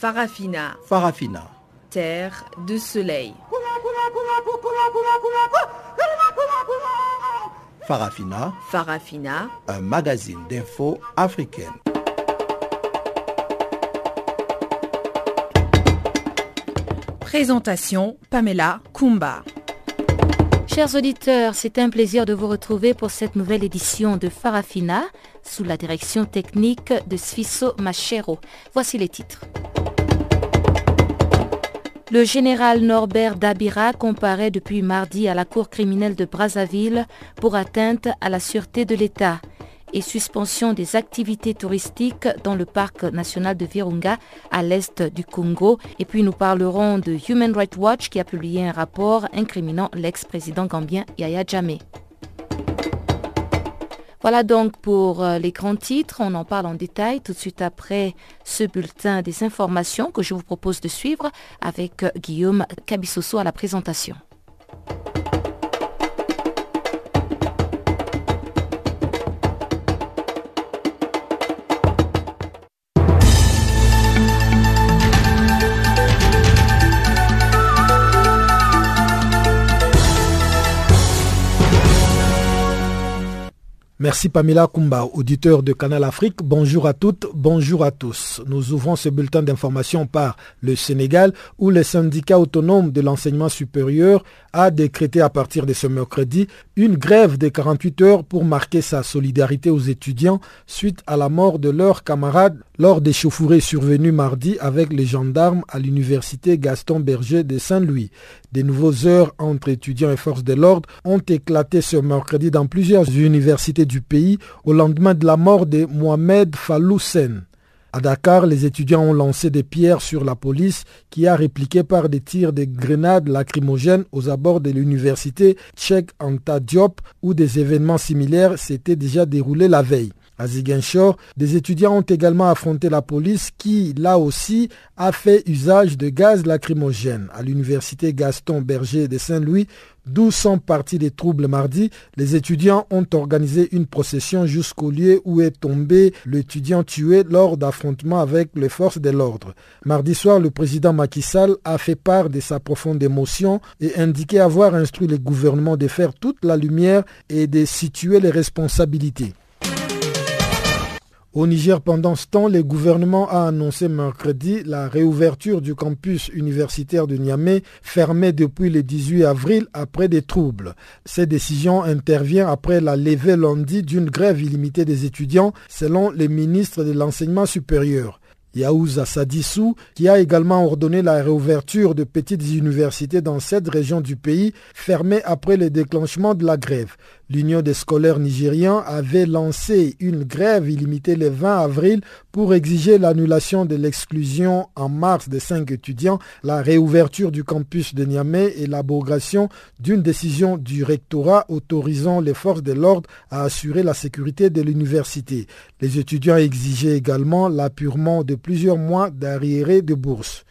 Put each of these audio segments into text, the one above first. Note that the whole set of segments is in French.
Farafina. Farafina. Terre de soleil. Farafina. Farafina. Un magazine d'infos africaine. Présentation Pamela Kumba. Chers auditeurs, c'est un plaisir de vous retrouver pour cette nouvelle édition de Farafina sous la direction technique de Sfiso Machero. Voici les titres. Le général Norbert Dabira comparaît depuis mardi à la cour criminelle de Brazzaville pour atteinte à la sûreté de l'État et suspension des activités touristiques dans le parc national de Virunga à l'est du Congo. Et puis nous parlerons de Human Rights Watch qui a publié un rapport incriminant l'ex-président gambien Yaya Jammeh. Voilà donc pour euh, les grands titres. On en parle en détail tout de suite après ce bulletin des informations que je vous propose de suivre avec euh, Guillaume Cabissoso à la présentation. Merci Pamela Kumba, auditeur de Canal Afrique. Bonjour à toutes, bonjour à tous. Nous ouvrons ce bulletin d'information par le Sénégal où le syndicat autonome de l'enseignement supérieur a décrété à partir de ce mercredi une grève de 48 heures pour marquer sa solidarité aux étudiants suite à la mort de leurs camarades lors des chauffourées survenues mardi avec les gendarmes à l'université Gaston Berger de Saint-Louis. Des nouveaux heures entre étudiants et forces de l'ordre ont éclaté ce mercredi dans plusieurs universités du pays au lendemain de la mort de Mohamed Faloussen. À Dakar, les étudiants ont lancé des pierres sur la police qui a répliqué par des tirs de grenades lacrymogènes aux abords de l'université Cheikh Anta Diop où des événements similaires s'étaient déjà déroulés la veille. À Ziguinchor, des étudiants ont également affronté la police qui, là aussi, a fait usage de gaz lacrymogène. À l'université Gaston Berger de Saint-Louis, d'où sont partis les troubles mardi, les étudiants ont organisé une procession jusqu'au lieu où est tombé l'étudiant tué lors d'affrontements avec les forces de l'ordre. Mardi soir, le président Macky Sall a fait part de sa profonde émotion et indiqué avoir instruit le gouvernement de faire toute la lumière et de situer les responsabilités. Au Niger, pendant ce temps, le gouvernement a annoncé mercredi la réouverture du campus universitaire de Niamey, fermé depuis le 18 avril après des troubles. Cette décision intervient après la levée lundi d'une grève illimitée des étudiants, selon les ministres de l'enseignement supérieur. Yaouza Sadissou, qui a également ordonné la réouverture de petites universités dans cette région du pays, fermées après le déclenchement de la grève. L'Union des scolaires nigériens avait lancé une grève illimitée le 20 avril pour exiger l'annulation de l'exclusion en mars de cinq étudiants, la réouverture du campus de Niamey et l'abrogation d'une décision du rectorat autorisant les forces de l'ordre à assurer la sécurité de l'université. Les étudiants exigeaient également l'appurement de plusieurs mois d'arriérés de bourse.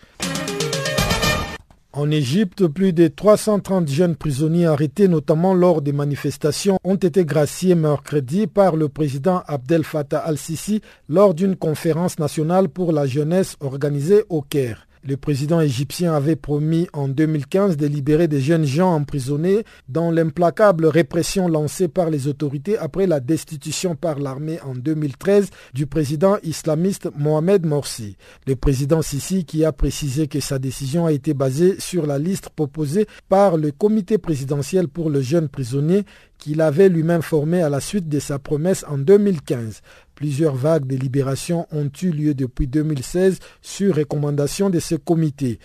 En Égypte, plus de 330 jeunes prisonniers arrêtés, notamment lors des manifestations, ont été graciés mercredi par le président Abdel Fattah al-Sisi lors d'une conférence nationale pour la jeunesse organisée au Caire. Le président égyptien avait promis en 2015 de libérer des jeunes gens emprisonnés dans l'implacable répression lancée par les autorités après la destitution par l'armée en 2013 du président islamiste Mohamed Morsi. Le président Sisi qui a précisé que sa décision a été basée sur la liste proposée par le comité présidentiel pour le jeune prisonnier qu'il avait lui-même formé à la suite de sa promesse en 2015. Plusieurs vagues de libération ont eu lieu depuis 2016 sur recommandation de ce comité.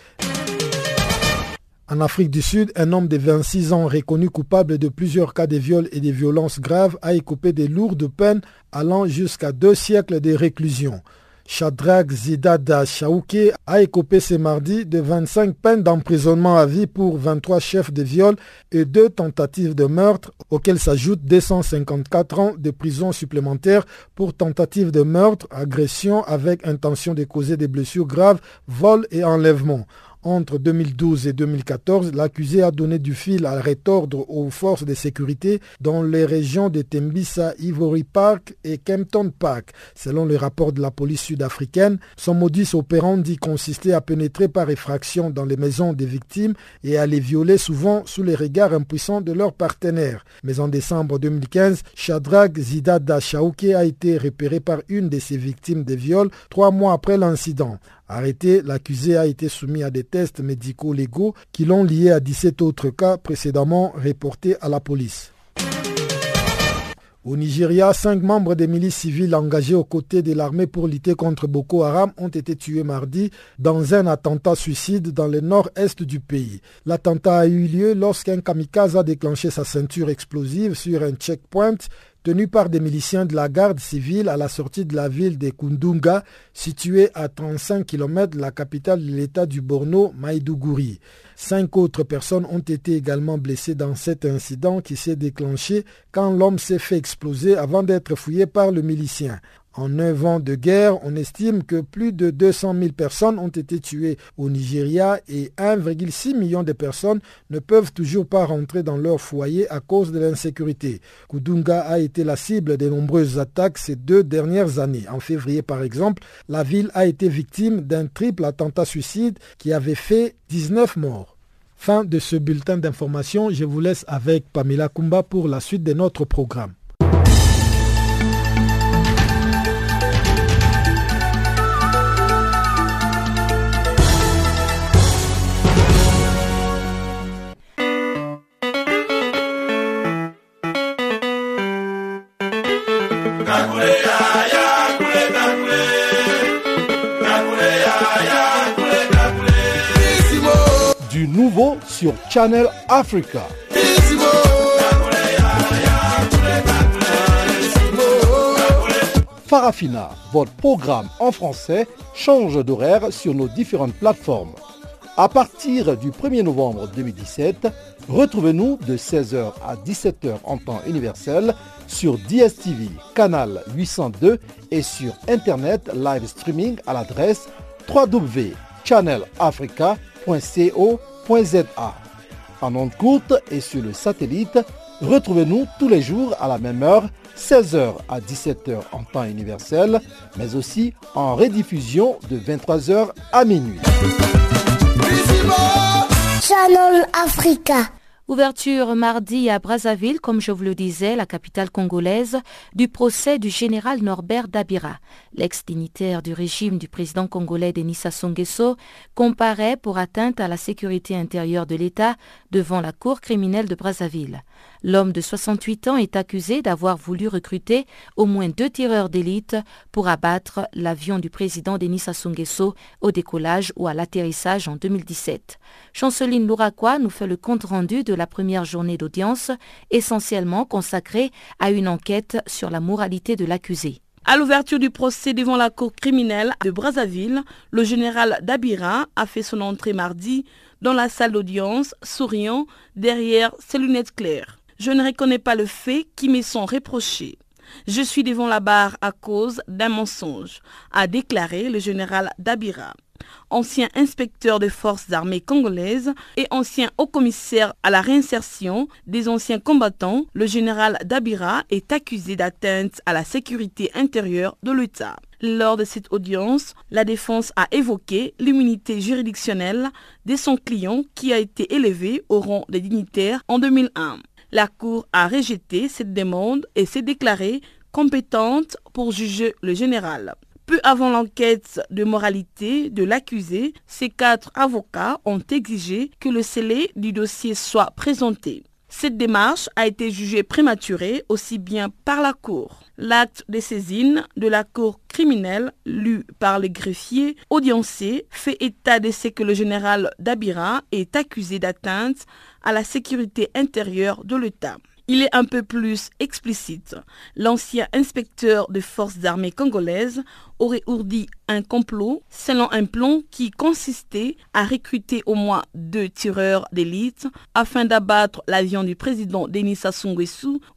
En Afrique du Sud, un homme de 26 ans reconnu coupable de plusieurs cas de viol et de violences graves a écopé de lourdes peines allant jusqu'à deux siècles de réclusion. Shadrach Zidada Shaouké a écopé ce mardi de 25 peines d'emprisonnement à vie pour 23 chefs de viol et deux tentatives de meurtre, auxquelles s'ajoutent 254 ans de prison supplémentaire pour tentative de meurtre, agression avec intention de causer des blessures graves, vol et enlèvement. Entre 2012 et 2014, l'accusé a donné du fil à retordre aux forces de sécurité dans les régions de Tembisa, Ivory Park et Kempton Park. Selon le rapport de la police sud-africaine, son modus operandi consistait à pénétrer par effraction dans les maisons des victimes et à les violer souvent sous les regards impuissants de leurs partenaires. Mais en décembre 2015, Shadrach Zidada Shaouke a été repéré par une de ses victimes de viol trois mois après l'incident. Arrêté, l'accusé a été soumis à des tests médicaux légaux qui l'ont lié à 17 autres cas précédemment reportés à la police. Au Nigeria, cinq membres des milices civiles engagés aux côtés de l'armée pour lutter contre Boko Haram ont été tués mardi dans un attentat suicide dans le nord-est du pays. L'attentat a eu lieu lorsqu'un kamikaze a déclenché sa ceinture explosive sur un checkpoint tenu par des miliciens de la garde civile à la sortie de la ville de Kundunga, située à 35 km de la capitale de l'état du Borno, Maïdougouri. Cinq autres personnes ont été également blessées dans cet incident qui s'est déclenché quand l'homme s'est fait exploser avant d'être fouillé par le milicien. En neuf ans de guerre, on estime que plus de 200 000 personnes ont été tuées au Nigeria et 1,6 million de personnes ne peuvent toujours pas rentrer dans leur foyer à cause de l'insécurité. Kudunga a été la cible de nombreuses attaques ces deux dernières années. En février, par exemple, la ville a été victime d'un triple attentat suicide qui avait fait 19 morts. Fin de ce bulletin d'information. Je vous laisse avec Pamela Kumba pour la suite de notre programme. Du nouveau sur Channel Africa. Farafina, votre programme en français, change d'horaire sur nos différentes plateformes. À partir du 1er novembre 2017, retrouvez-nous de 16h à 17h en temps universel sur DSTV, canal 802 et sur Internet live streaming à l'adresse www.channelafrica.co.za. En ondes courtes et sur le satellite, retrouvez-nous tous les jours à la même heure, 16h à 17h en temps universel, mais aussi en rediffusion de 23h à minuit. Channel Africa. Ouverture mardi à Brazzaville, comme je vous le disais, la capitale congolaise, du procès du général Norbert Dabira. L'ex-dignitaire du régime du président congolais Denis Sassou Nguesso comparaît pour atteinte à la sécurité intérieure de l'État devant la cour criminelle de Brazzaville. L'homme de 68 ans est accusé d'avoir voulu recruter au moins deux tireurs d'élite pour abattre l'avion du président Denis Sassou Nguesso au décollage ou à l'atterrissage en 2017. Chanceline Louraquois nous fait le compte-rendu de la première journée d'audience, essentiellement consacrée à une enquête sur la moralité de l'accusé. À l'ouverture du procès devant la cour criminelle de Brazzaville, le général Dabira a fait son entrée mardi dans la salle d'audience, souriant derrière ses lunettes claires. Je ne reconnais pas le fait qui me sont reprochés. Je suis devant la barre à cause d'un mensonge, a déclaré le général Dabira ancien inspecteur des forces armées congolaises et ancien haut-commissaire à la réinsertion des anciens combattants, le général Dabira est accusé d'atteinte à la sécurité intérieure de l'État. Lors de cette audience, la défense a évoqué l'immunité juridictionnelle de son client qui a été élevé au rang de dignitaire en 2001. La Cour a rejeté cette demande et s'est déclarée compétente pour juger le général. Peu avant l'enquête de moralité de l'accusé, ces quatre avocats ont exigé que le scellé du dossier soit présenté. Cette démarche a été jugée prématurée aussi bien par la Cour. L'acte de saisine de la Cour criminelle, lu par les greffiers audiencés, fait état de ce que le général Dabira est accusé d'atteinte à la sécurité intérieure de l'État. Il est un peu plus explicite. L'ancien inspecteur des forces armées congolaises aurait ourdi un complot selon un plan qui consistait à recruter au moins deux tireurs d'élite afin d'abattre l'avion du président Denis Sassou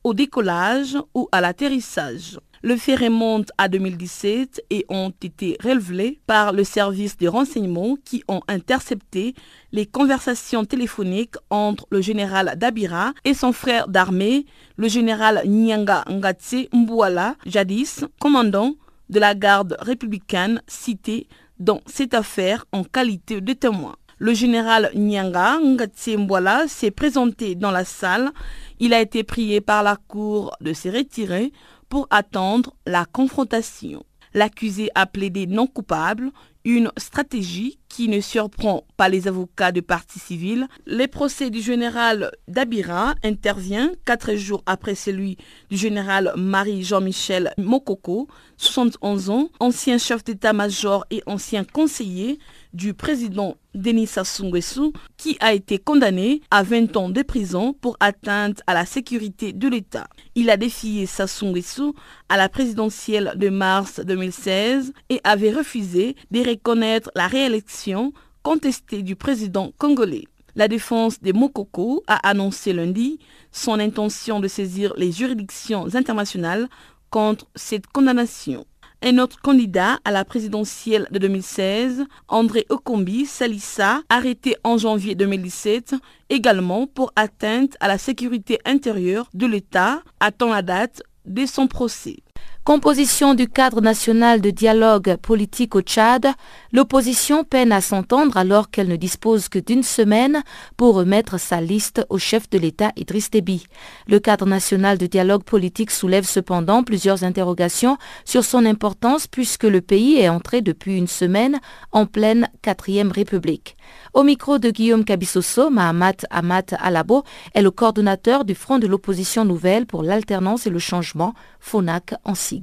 au décollage ou à l'atterrissage. Le fait remonte à 2017 et ont été révélés par le service de renseignement qui ont intercepté les conversations téléphoniques entre le général Dabira et son frère d'armée, le général Nyanga Ngatse Mbouala, jadis commandant de la garde républicaine cité dans cette affaire en qualité de témoin. Le général Nyanga Ngatse Mbouala s'est présenté dans la salle. Il a été prié par la cour de se retirer pour attendre la confrontation. L'accusé a plaidé non coupable, une stratégie qui ne surprend pas les avocats de partie civile. Le procès du général Dabira intervient quatre jours après celui du général Marie-Jean-Michel Mokoko, 71 ans, ancien chef d'état-major et ancien conseiller du président Denis Sassou Nguesso, qui a été condamné à 20 ans de prison pour atteinte à la sécurité de l'État. Il a défié Sassou Nguesso à la présidentielle de mars 2016 et avait refusé de reconnaître la réélection contestée du président congolais. La défense des Mokoko a annoncé lundi son intention de saisir les juridictions internationales contre cette condamnation. Un autre candidat à la présidentielle de 2016, André Okombi Salissa, arrêté en janvier 2017, également pour atteinte à la sécurité intérieure de l'État, attend la date de son procès. Composition du cadre national de dialogue politique au Tchad, l'opposition peine à s'entendre alors qu'elle ne dispose que d'une semaine pour remettre sa liste au chef de l'État Idriss Déby. Le cadre national de dialogue politique soulève cependant plusieurs interrogations sur son importance puisque le pays est entré depuis une semaine en pleine quatrième république. Au micro de Guillaume Kabissoso, Mahamat Amat Alabo est le coordonnateur du Front de l'opposition nouvelle pour l'alternance et le changement, FONAC en sigle.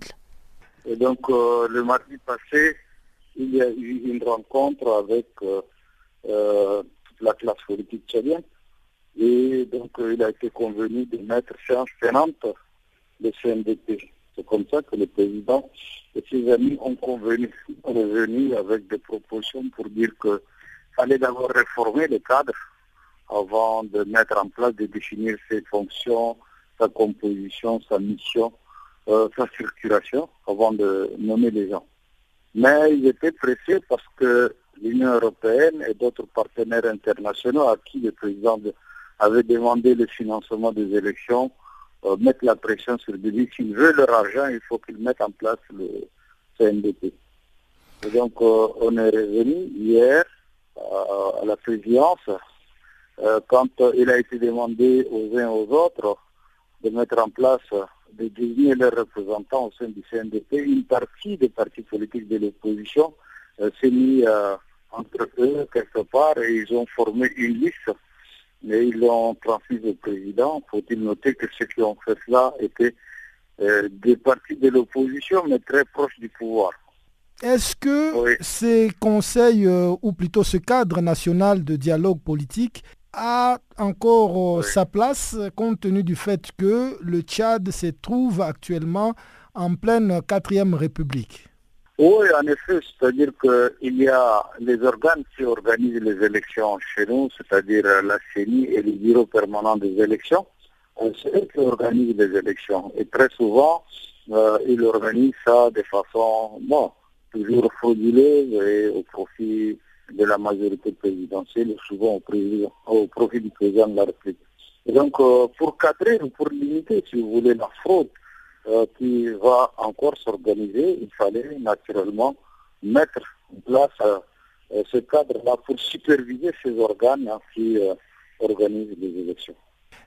Et donc, euh, le mardi passé, il y a eu une rencontre avec euh, euh, la classe politique tchadienne. Et donc, il a été convenu de mettre séance tenante le CNDP. C'est comme ça que le président et ses amis ont convenu, revenu avec des propositions pour dire que fallait d'abord réformer le cadre avant de mettre en place, de définir ses fonctions, sa composition, sa mission, euh, sa circulation, avant de nommer les gens. Mais ils étaient pressés parce que l'Union européenne et d'autres partenaires internationaux à qui le président avait demandé le financement des élections euh, mettent la pression sur lui. S'ils veulent leur argent, il faut qu'ils mettent en place le CNDP. Donc, euh, on est revenu hier à la présidence, quand il a été demandé aux uns aux autres de mettre en place, de désigner leurs représentants au sein du CNDP, une partie des partis politiques de l'opposition euh, s'est mis euh, entre eux quelque part et ils ont formé une liste, mais ils l'ont transmise au président. Faut-il noter que ceux qui ont fait cela étaient des partis de l'opposition, mais très proches du pouvoir. Est-ce que ces conseils, euh, ou plutôt ce cadre national de dialogue politique, a encore euh, sa place compte tenu du fait que le Tchad se trouve actuellement en pleine quatrième république Oui, en effet, c'est-à-dire qu'il y a les organes qui organisent les élections chez nous, c'est-à-dire la CENI et le bureau permanent des élections. C'est eux qui organisent les élections. Et très souvent, euh, ils organisent ça de façon... Bon, toujours frauduleux et au profit de la majorité présidentielle, souvent au, profit du président de la République. Donc, euh, pour cadrer ou pour limiter, si vous voulez, la fraude euh, qui va encore s'organiser, il fallait naturellement mettre en place euh, ce cadre-là pour superviser ces organes hein, qui organisent les élections.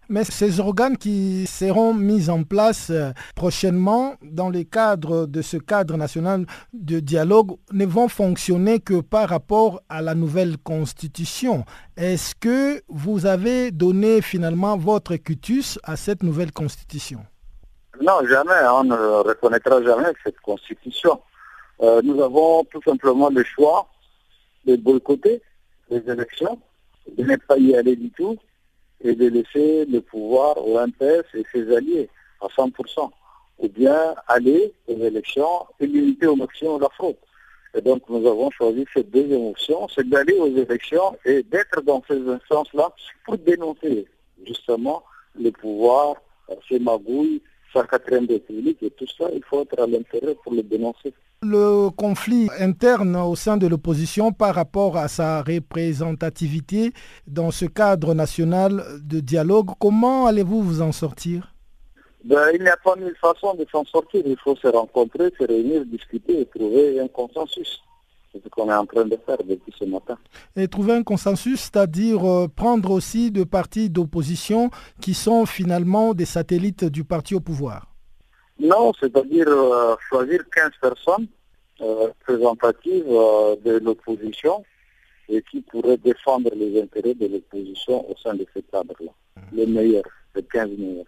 Mais ces organes qui seront mis en place euh, prochainement dans le cadre de ce cadre national de dialogue ne vont fonctionner que par rapport à la nouvelle constitution. Est-ce que vous avez donné finalement votre cutus à cette nouvelle constitution? Non, jamais. On ne reconnaîtra jamais cette constitution. Euh, nous avons tout simplement le choix de boycotter les élections, de ne pas y aller du tout et de laisser le pouvoir au MPS et ses alliés à 100%, ou bien aller aux élections et limiter au maximum la fraude. Et donc nous avons choisi cette deuxième option, c'est d'aller aux élections et d'être dans ces instances-là pour dénoncer justement le pouvoir, ses magouilles, sa quatrième république et tout ça, il faut être à l'intérieur pour le dénoncer. Le conflit interne au sein de l'opposition par rapport à sa représentativité dans ce cadre national de dialogue, comment allez-vous vous en sortir? Ben, Il n'y a pas mille façons de s'en sortir. Il faut se rencontrer, se réunir, discuter et trouver un consensus. C'est ce qu'on est en train de faire depuis ce matin. Et trouver un consensus, c'est-à-dire euh, prendre aussi de partis d'opposition qui sont finalement des satellites du parti au pouvoir? Non, c'est-à-dire euh, choisir 15 personnes euh, représentatives de l'opposition et qui pourraient défendre les intérêts de l'opposition au sein de ce cadre-là. Mmh. Les meilleurs, les 15 meilleurs.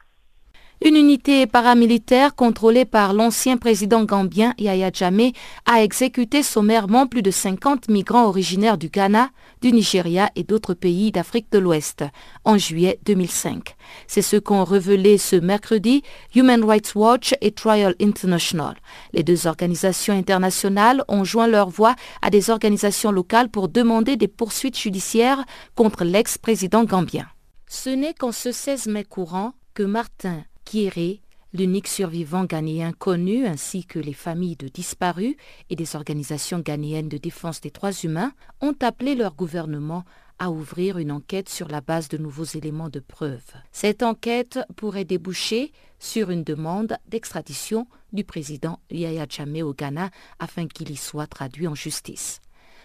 Une unité paramilitaire contrôlée par l'ancien président gambien Yahya Jammeh a exécuté sommairement plus de 50 migrants originaires du Ghana, du Nigeria et d'autres pays d'Afrique de l'Ouest en juillet 2005. C'est ce qu'ont révélé ce mercredi Human Rights Watch et Trial International. Les deux organisations internationales ont joint leur voix à des organisations locales pour demander des poursuites judiciaires contre l'ex-président gambien. Ce n'est qu'en ce 16 mai courant que Martin Kieré, l'unique survivant ghanéen connu, ainsi que les familles de disparus et des organisations ghanéennes de défense des droits humains, ont appelé leur gouvernement à ouvrir une enquête sur la base de nouveaux éléments de preuve. Cette enquête pourrait déboucher sur une demande d'extradition du président Yahya Jammeh au Ghana afin qu'il y soit traduit en justice.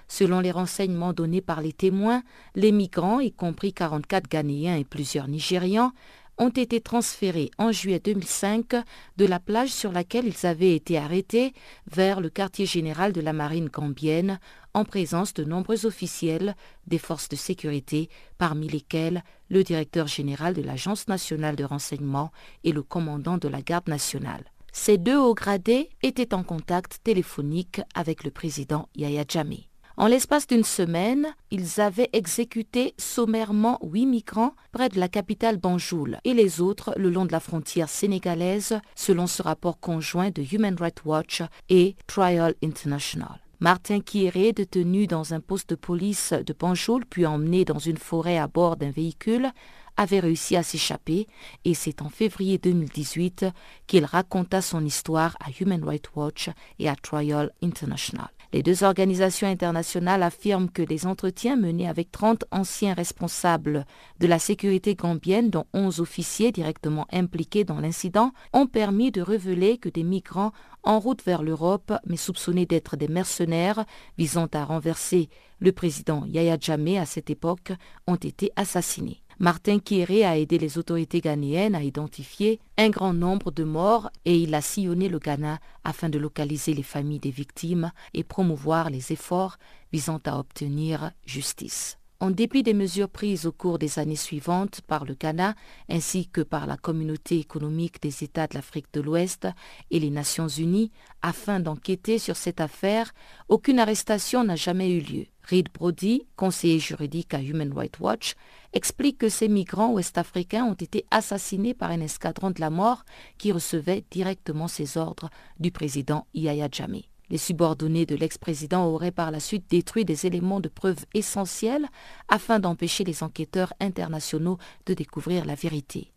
Selon les renseignements donnés par les témoins, les migrants, y compris 44 Ghanéens et plusieurs Nigérians, ont été transférés en juillet 2005 de la plage sur laquelle ils avaient été arrêtés vers le quartier général de la marine gambienne en présence de nombreux officiels des forces de sécurité, parmi lesquels le directeur général de l'Agence nationale de renseignement et le commandant de la garde nationale. Ces deux hauts gradés étaient en contact téléphonique avec le président Yahya Jammeh. En l'espace d'une semaine, ils avaient exécuté sommairement huit migrants près de la capitale Banjul et les autres le long de la frontière sénégalaise, selon ce rapport conjoint de Human Rights Watch et Trial International. Martin Kieré, détenu dans un poste de police de Banjul puis emmené dans une forêt à bord d'un véhicule, avait réussi à s'échapper et c'est en février 2018 qu'il raconta son histoire à Human Rights Watch et à Trial International. Les deux organisations internationales affirment que les entretiens menés avec 30 anciens responsables de la sécurité gambienne, dont 11 officiers directement impliqués dans l'incident, ont permis de révéler que des migrants en route vers l'Europe, mais soupçonnés d'être des mercenaires visant à renverser le président Yahya Jammeh à cette époque, ont été assassinés. Martin Kieré a aidé les autorités ghanéennes à identifier un grand nombre de morts et il a sillonné le Ghana afin de localiser les familles des victimes et promouvoir les efforts visant à obtenir justice. En dépit des mesures prises au cours des années suivantes par le Ghana ainsi que par la communauté économique des États de l'Afrique de l'Ouest et les Nations Unies afin d'enquêter sur cette affaire, aucune arrestation n'a jamais eu lieu. Reed Brody, conseiller juridique à Human Rights Watch, explique que ces migrants ouest-africains ont été assassinés par un escadron de la mort qui recevait directement ses ordres du président Yahya Jammeh. Les subordonnés de l'ex-président auraient par la suite détruit des éléments de preuve essentiels afin d'empêcher les enquêteurs internationaux de découvrir la vérité.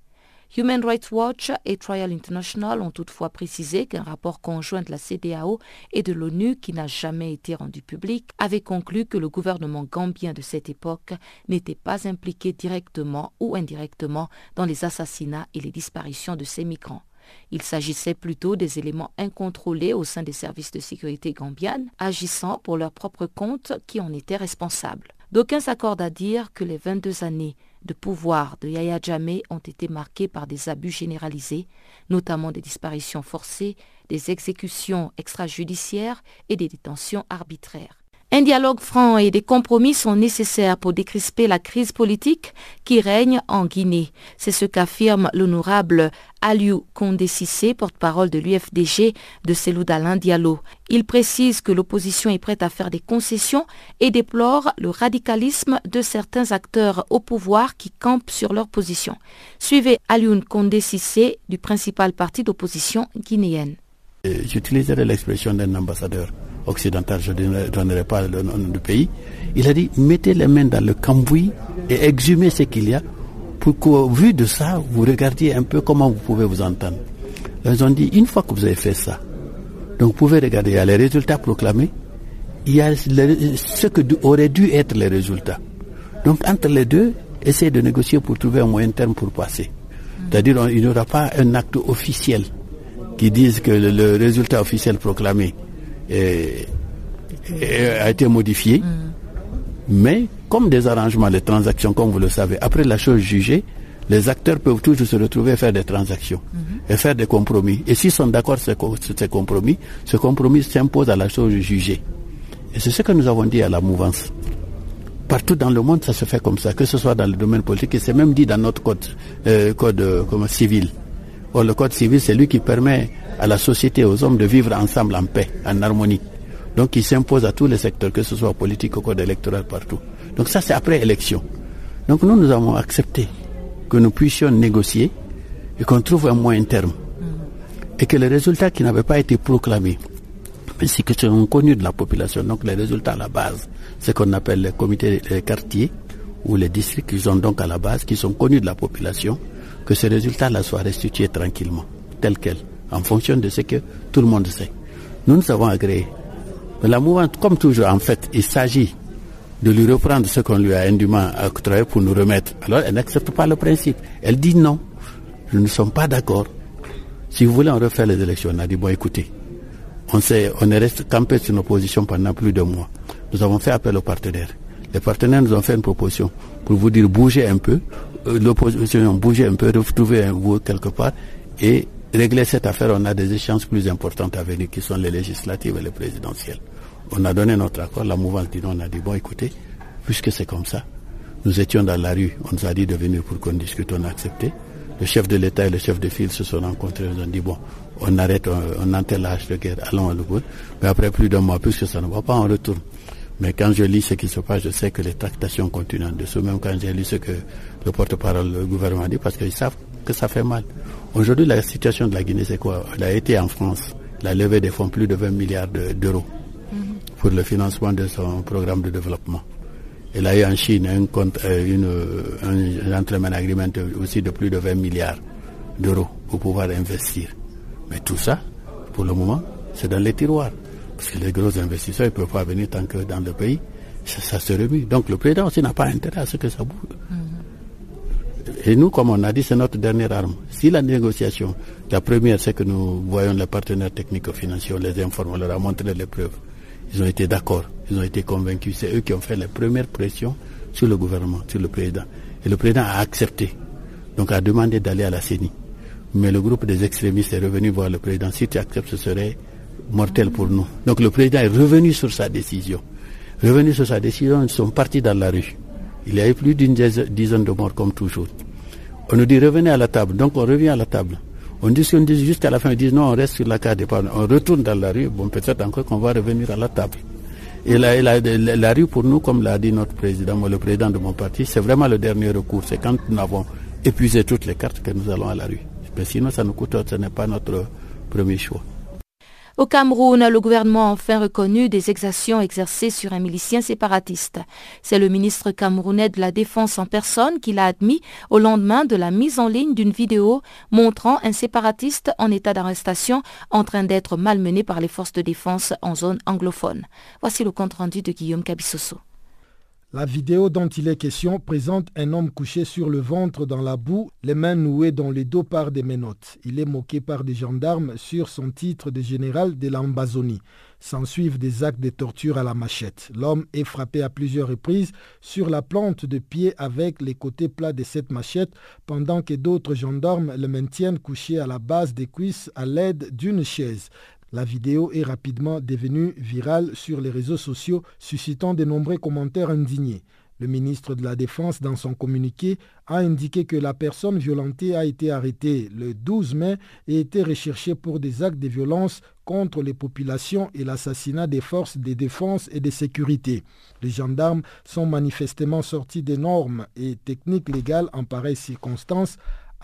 Human Rights Watch et Trial International ont toutefois précisé qu'un rapport conjoint de la CDAO et de l'ONU, qui n'a jamais été rendu public, avait conclu que le gouvernement gambien de cette époque n'était pas impliqué directement ou indirectement dans les assassinats et les disparitions de ces migrants. Il s'agissait plutôt des éléments incontrôlés au sein des services de sécurité gambiennes, agissant pour leur propre compte qui en étaient responsables. D'aucuns s'accordent à dire que les 22 années de pouvoir de Yahya Jammeh ont été marquées par des abus généralisés, notamment des disparitions forcées, des exécutions extrajudiciaires et des détentions arbitraires. Un dialogue franc et des compromis sont nécessaires pour décrisper la crise politique qui règne en Guinée. C'est ce qu'affirme l'honorable Aliou Kondé porte-parole de l'UFDG de Selou Diallo. Il précise que l'opposition est prête à faire des concessions et déplore le radicalisme de certains acteurs au pouvoir qui campent sur leur position. Suivez Aliou Kondé du principal parti d'opposition guinéenne. J'utiliserai l'expression d'un ambassadeur occidental, je ne donnerai pas le nom du pays, il a dit mettez les mains dans le cambouis et exhumez ce qu'il y a pour qu'au vu de ça, vous regardiez un peu comment vous pouvez vous entendre. Ils ont dit, une fois que vous avez fait ça, donc vous pouvez regarder, il y a les résultats proclamés, il y a ce que aurait dû être les résultats. Donc entre les deux, essayez de négocier pour trouver un moyen terme pour passer. C'est-à-dire il n'y aura pas un acte officiel qui dise que le, résultat officiel proclamé a été modifié. Mm. Mais comme des arrangements, les transactions, comme vous le savez, après la chose jugée, les acteurs peuvent toujours se retrouver à faire des transactions mm-hmm. et faire des compromis. Et s'ils sont d'accord sur ces compromis, ce compromis s'impose à la chose jugée. Et c'est ce que nous avons dit à la mouvance. Partout dans le monde, ça se fait comme ça, que ce soit dans le domaine politique, et c'est même dit dans notre code, euh, code euh, civil. Or, le code civil, c'est lui qui permet à la société, aux hommes de vivre ensemble en paix, en harmonie. Donc il s'impose à tous les secteurs, que ce soit politique ou code électoral partout. Donc ça, c'est après élection. Donc nous, nous avons accepté que nous puissions négocier et qu'on trouve un moyen terme. Et que les résultats qui n'avaient pas été proclamés, mais c'est que sont connus de la population, donc les résultats à la base, ce qu'on appelle les comités les quartiers ou les districts qui sont donc à la base, qui sont connus de la population, que ces résultats-là soient restitués tranquillement, tels quels, en fonction de ce que tout le monde sait. Nous, nous avons agréé la mouvance, comme toujours, en fait, il s'agit de lui reprendre ce qu'on lui a indûment octroyé pour nous remettre. Alors, elle n'accepte pas le principe. Elle dit non, nous ne sommes pas d'accord. Si vous voulez, on refait les élections. On a dit, bon, écoutez, on, sait, on est resté campé sur nos positions pendant plus de mois. Nous avons fait appel aux partenaires. Les partenaires nous ont fait une proposition pour vous dire bougez un peu, l'opposition bougez un peu, retrouvez un vous quelque part et régler cette affaire, on a des échéances plus importantes à venir qui sont les législatives et les présidentielles. On a donné notre accord, la mouvance dit on a dit bon écoutez, puisque c'est comme ça, nous étions dans la rue, on nous a dit de venir pour qu'on discute, on a accepté. Le chef de l'État et le chef de file se sont rencontrés, ils ont dit bon, on arrête, on, on l'âge de guerre, allons à bout. Mais après plus d'un mois, puisque ça ne va pas, on retourne. Mais quand je lis ce qui se passe, je sais que les tractations continuent en dessous, même quand j'ai lu ce que le porte-parole du gouvernement dit, parce qu'ils savent que ça fait mal. Aujourd'hui, la situation de la Guinée, c'est quoi? Elle a été en France, la levée des fonds, plus de 20 milliards d'euros mhm. pour le financement de son programme de développement. Elle a eu en Chine un, compte, euh, une, un gentleman agreement aussi de plus de 20 milliards d'euros pour pouvoir investir. Mais tout ça, pour le moment, c'est dans les tiroirs. Parce que les gros investisseurs ne peuvent pas venir tant que dans le pays, ça, se remue. Donc le président aussi n'a pas intérêt à ce que ça bouge. Mhm. Et nous, comme on a dit, c'est notre dernière arme. Si la négociation, la première, c'est que nous voyons les partenaires techniques financiers, on les informe, on leur a montré les preuves. Ils ont été d'accord, ils ont été convaincus. C'est eux qui ont fait les premières pressions sur le gouvernement, sur le président. Et le président a accepté, donc a demandé d'aller à la CENI. Mais le groupe des extrémistes est revenu voir le président. Si tu acceptes, ce serait mortel pour nous. Donc le président est revenu sur sa décision. Revenu sur sa décision, ils sont partis dans la rue. Il y a eu plus d'une dizaine de morts comme toujours. On nous dit revenez à la table. Donc on revient à la table. On dit ce qu'on dit jusqu'à la fin. Ils disent non, on reste sur la carte départ. On retourne dans la rue. Bon, peut-être encore qu'on va revenir à la table. Et la, la, rue, pour nous, comme l'a dit notre président, moi, le président de mon parti, c'est vraiment le dernier recours. C'est quand nous avons épuisé toutes les cartes que nous allons à la rue. Mais sinon, ça nous coûte, ce n'est pas notre premier choix. Au Cameroun, le gouvernement a enfin reconnu des exactions exercées sur un milicien séparatiste. C'est le ministre camerounais de la Défense en personne qui l'a admis au lendemain de la mise en ligne d'une vidéo montrant un séparatiste en état d'arrestation en train d'être malmené par les forces de défense en zone anglophone. Voici le compte rendu de Guillaume Cabissoso. La vidéo dont il est question présente un homme couché sur le ventre dans la boue, les mains nouées dans les dos par des menottes. Il est moqué par des gendarmes sur son titre de général de l'Ambazonie. S'ensuivent des actes de torture à la machette. L'homme est frappé à plusieurs reprises sur la plante de pied avec les côtés plats de cette machette, pendant que d'autres gendarmes le maintiennent couché à la base des cuisses à l'aide d'une chaise. La vidéo est rapidement devenue virale sur les réseaux sociaux, suscitant de nombreux commentaires indignés. Le ministre de la Défense, dans son communiqué, a indiqué que la personne violentée a été arrêtée le 12 mai et été recherchée pour des actes de violence contre les populations et l'assassinat des forces de défense et de sécurité. Les gendarmes sont manifestement sortis des normes et techniques légales en pareilles circonstances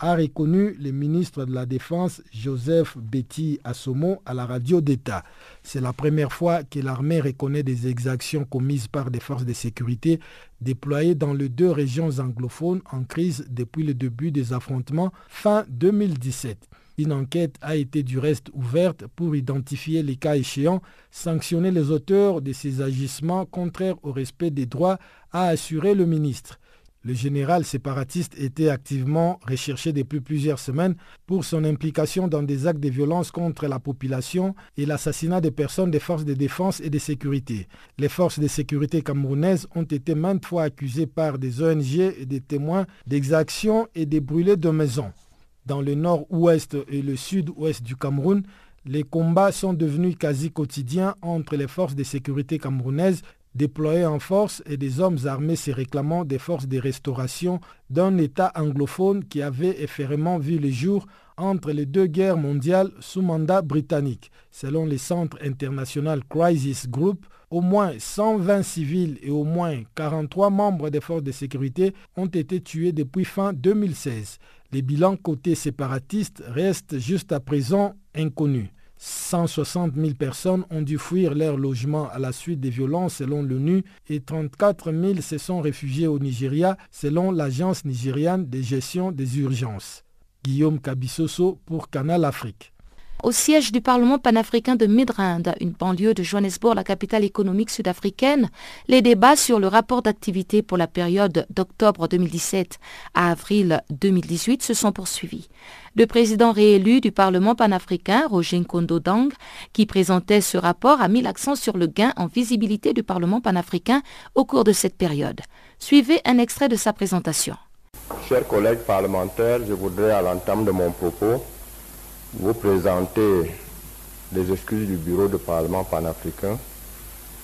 a reconnu le ministre de la Défense Joseph Betty Assomo à la radio d'État. C'est la première fois que l'armée reconnaît des exactions commises par des forces de sécurité déployées dans les deux régions anglophones en crise depuis le début des affrontements fin 2017. Une enquête a été du reste ouverte pour identifier les cas échéants, sanctionner les auteurs de ces agissements contraires au respect des droits, a assuré le ministre. Le général séparatiste était activement recherché depuis plusieurs semaines pour son implication dans des actes de violence contre la population et l'assassinat des personnes des forces de défense et de sécurité. Les forces de sécurité camerounaises ont été maintes fois accusées par des ONG et des témoins d'exactions et de brûlés de maisons. Dans le nord-ouest et le sud-ouest du Cameroun, les combats sont devenus quasi quotidiens entre les forces de sécurité camerounaises déployés en force et des hommes armés se réclamant des forces de restauration d'un État anglophone qui avait effectivement vu le jour entre les deux guerres mondiales sous mandat britannique. Selon le Centre international Crisis Group, au moins 120 civils et au moins 43 membres des forces de sécurité ont été tués depuis fin 2016. Les bilans côté séparatiste restent juste à présent inconnus. 160 000 personnes ont dû fuir leur logement à la suite des violences selon l'ONU et 34 000 se sont réfugiés au Nigeria selon l'Agence nigériane de gestion des urgences. Guillaume Kabisoso pour Canal Afrique au siège du Parlement panafricain de Midrand, une banlieue de Johannesburg, la capitale économique sud-africaine, les débats sur le rapport d'activité pour la période d'octobre 2017 à avril 2018 se sont poursuivis. Le président réélu du Parlement panafricain, Roger Nkondo Dang, qui présentait ce rapport, a mis l'accent sur le gain en visibilité du Parlement panafricain au cours de cette période. Suivez un extrait de sa présentation. Chers collègues parlementaires, je voudrais à l'entame de mon propos vous présenter les excuses du Bureau de Parlement panafricain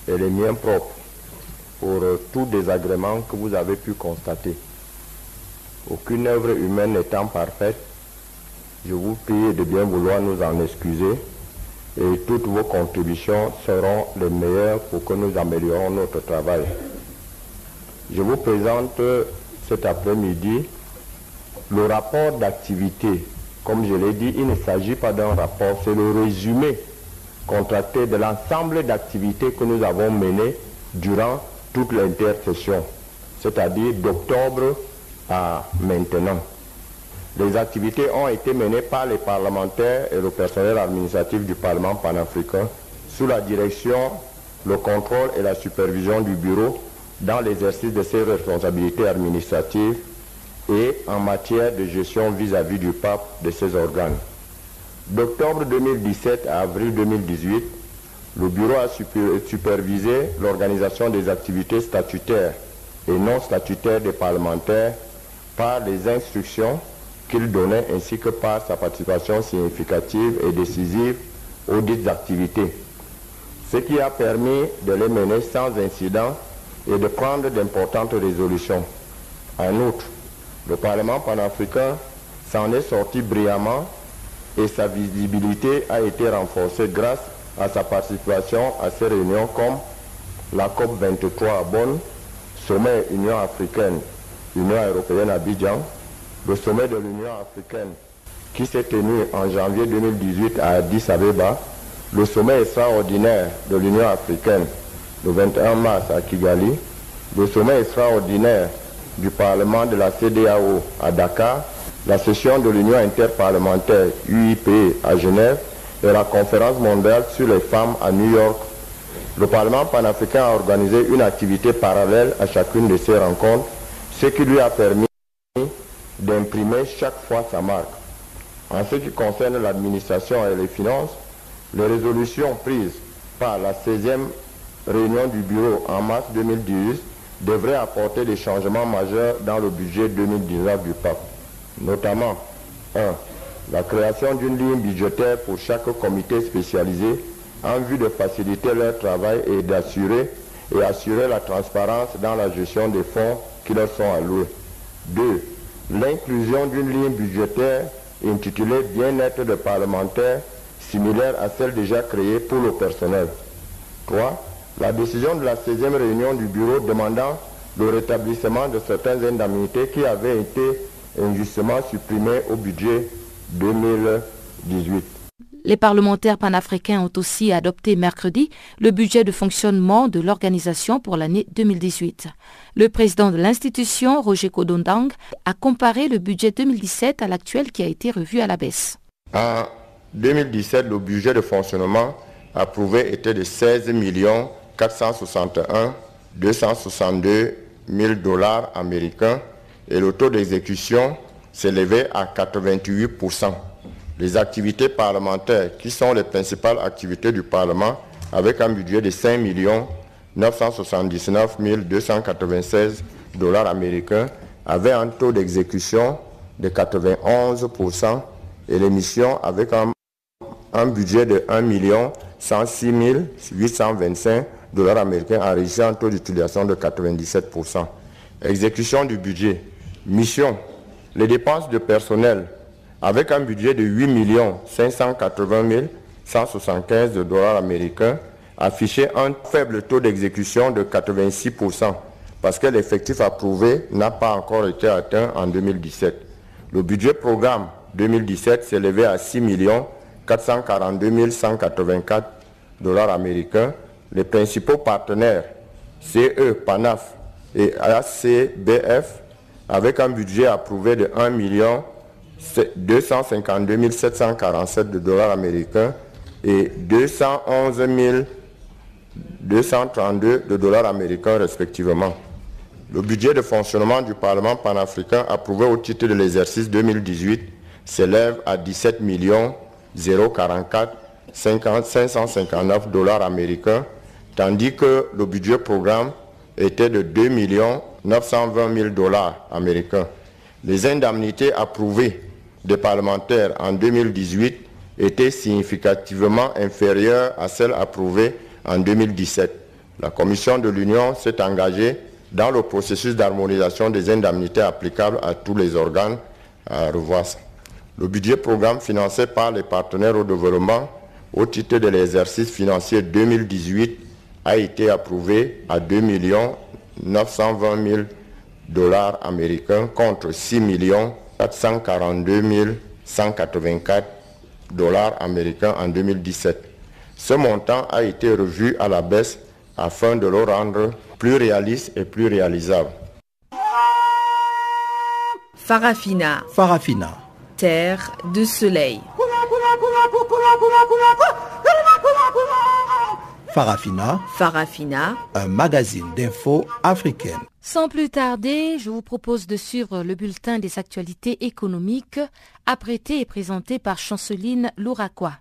et les miens propres pour euh, tout désagrément que vous avez pu constater. Aucune œuvre humaine n'étant parfaite, je vous prie de bien vouloir nous en excuser et toutes vos contributions seront les meilleures pour que nous améliorons notre travail. Je vous présente cet après-midi le rapport d'activité comme je l'ai dit, il ne s'agit pas d'un rapport, c'est le résumé contracté de l'ensemble d'activités que nous avons menées durant toute l'intercession, c'est-à-dire d'octobre à maintenant. Les activités ont été menées par les parlementaires et le personnel administratif du Parlement panafricain sous la direction, le contrôle et la supervision du bureau dans l'exercice de ses responsabilités administratives et en matière de gestion vis-à-vis du pape de ses organes. D'octobre 2017 à avril 2018, le bureau a supervisé l'organisation des activités statutaires et non statutaires des parlementaires par les instructions qu'il donnait ainsi que par sa participation significative et décisive aux dites activités, ce qui a permis de les mener sans incident et de prendre d'importantes résolutions. En outre, le Parlement panafricain s'en est sorti brillamment et sa visibilité a été renforcée grâce à sa participation à ces réunions comme la COP 23 à Bonn, sommet Union africaine, Union européenne à Abidjan, le sommet de l'Union africaine qui s'est tenu en janvier 2018 à Addis Abeba, le sommet extraordinaire de l'Union africaine le 21 mars à Kigali, le sommet extraordinaire du Parlement de la CDAO à Dakar, la session de l'Union interparlementaire UIP à Genève et la conférence mondiale sur les femmes à New York. Le Parlement panafricain a organisé une activité parallèle à chacune de ces rencontres, ce qui lui a permis d'imprimer chaque fois sa marque. En ce qui concerne l'administration et les finances, les résolutions prises par la 16e réunion du bureau en mars 2018 devrait apporter des changements majeurs dans le budget 2019 du PAP. Notamment, 1. La création d'une ligne budgétaire pour chaque comité spécialisé en vue de faciliter leur travail et d'assurer et assurer la transparence dans la gestion des fonds qui leur sont alloués. 2. L'inclusion d'une ligne budgétaire intitulée Bien-être de parlementaires similaire à celle déjà créée pour le personnel. 3 la décision de la 16e réunion du bureau demandant le rétablissement de certaines indemnités qui avaient été injustement supprimés au budget 2018. Les parlementaires panafricains ont aussi adopté mercredi le budget de fonctionnement de l'organisation pour l'année 2018. Le président de l'institution, Roger Kodondang, a comparé le budget 2017 à l'actuel qui a été revu à la baisse. En 2017, le budget de fonctionnement approuvé était de 16 461 262 000 dollars américains et le taux d'exécution s'élevait à 88% les activités parlementaires, qui sont les principales activités du Parlement, avec un budget de 5 979 296 dollars américains, avaient un taux d'exécution de 91% et les missions avec un, un budget de 1 106 825 dollars américains enregistrant un taux d'utilisation de 97%. Exécution du budget. Mission. Les dépenses de personnel avec un budget de 8 580 175 dollars américains, affichait un faible taux d'exécution de 86% parce que l'effectif approuvé n'a pas encore été atteint en 2017. Le budget programme 2017 s'élevait à 6 442 184 dollars américains. Les principaux partenaires, CE, PANAF et ACBF, avec un budget approuvé de 1 million 252 747 de dollars américains et 211 232 de dollars américains respectivement. Le budget de fonctionnement du Parlement panafricain approuvé au titre de l'exercice 2018 s'élève à 17 044 559 dollars américains, tandis que le budget programme était de 2 920 000 dollars américains. Les indemnités approuvées des parlementaires en 2018 était significativement inférieure à celle approuvée en 2017. La Commission de l'Union s'est engagée dans le processus d'harmonisation des indemnités applicables à tous les organes à revoir Le budget programme financé par les partenaires au développement au titre de l'exercice financier 2018 a été approuvé à 2 920 000 dollars américains contre 6 millions 442 184 dollars américains en 2017. Ce montant a été revu à la baisse afin de le rendre plus réaliste et plus réalisable. Farafina. Farafina. Terre de soleil. Farafina. Farafina. Un magazine d'infos africaine. Sans plus tarder, je vous propose de suivre le bulletin des actualités économiques, apprêté et présenté par Chanceline Louraquois.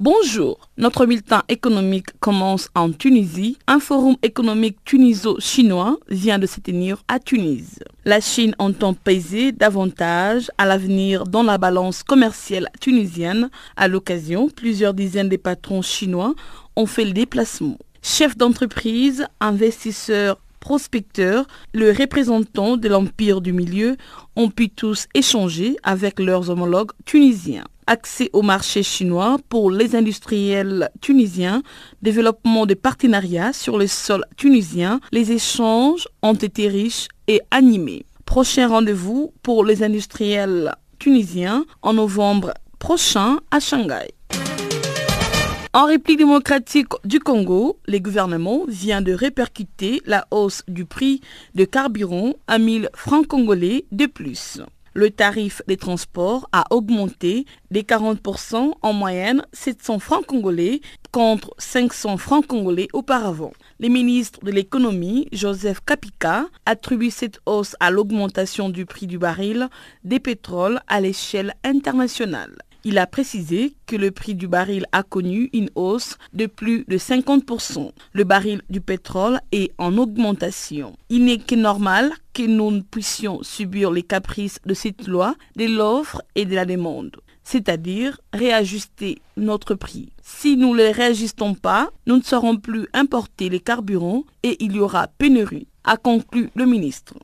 Bonjour, notre bulletin économique commence en Tunisie. Un forum économique tuniso-chinois vient de se tenir à Tunis. La Chine entend peser davantage à l'avenir dans la balance commerciale tunisienne. À l'occasion, plusieurs dizaines de patrons chinois ont fait le déplacement. Chefs d'entreprise, investisseurs, prospecteurs, le représentant de l'Empire du Milieu ont pu tous échanger avec leurs homologues tunisiens accès au marché chinois pour les industriels tunisiens, développement de partenariats sur le sol tunisien, les échanges ont été riches et animés. Prochain rendez-vous pour les industriels tunisiens en novembre prochain à Shanghai. En République démocratique du Congo, le gouvernement vient de répercuter la hausse du prix de carburant à 1000 francs congolais de plus le tarif des transports a augmenté de 40% en moyenne 700 francs congolais contre 500 francs congolais auparavant. Le ministre de l'économie, Joseph Kapika, attribue cette hausse à l'augmentation du prix du baril des pétroles à l'échelle internationale. Il a précisé que le prix du baril a connu une hausse de plus de 50%. Le baril du pétrole est en augmentation. Il n'est que normal que nous puissions subir les caprices de cette loi de l'offre et de la demande, c'est-à-dire réajuster notre prix. Si nous ne les réajustons pas, nous ne saurons plus importer les carburants et il y aura pénurie, a conclu le ministre.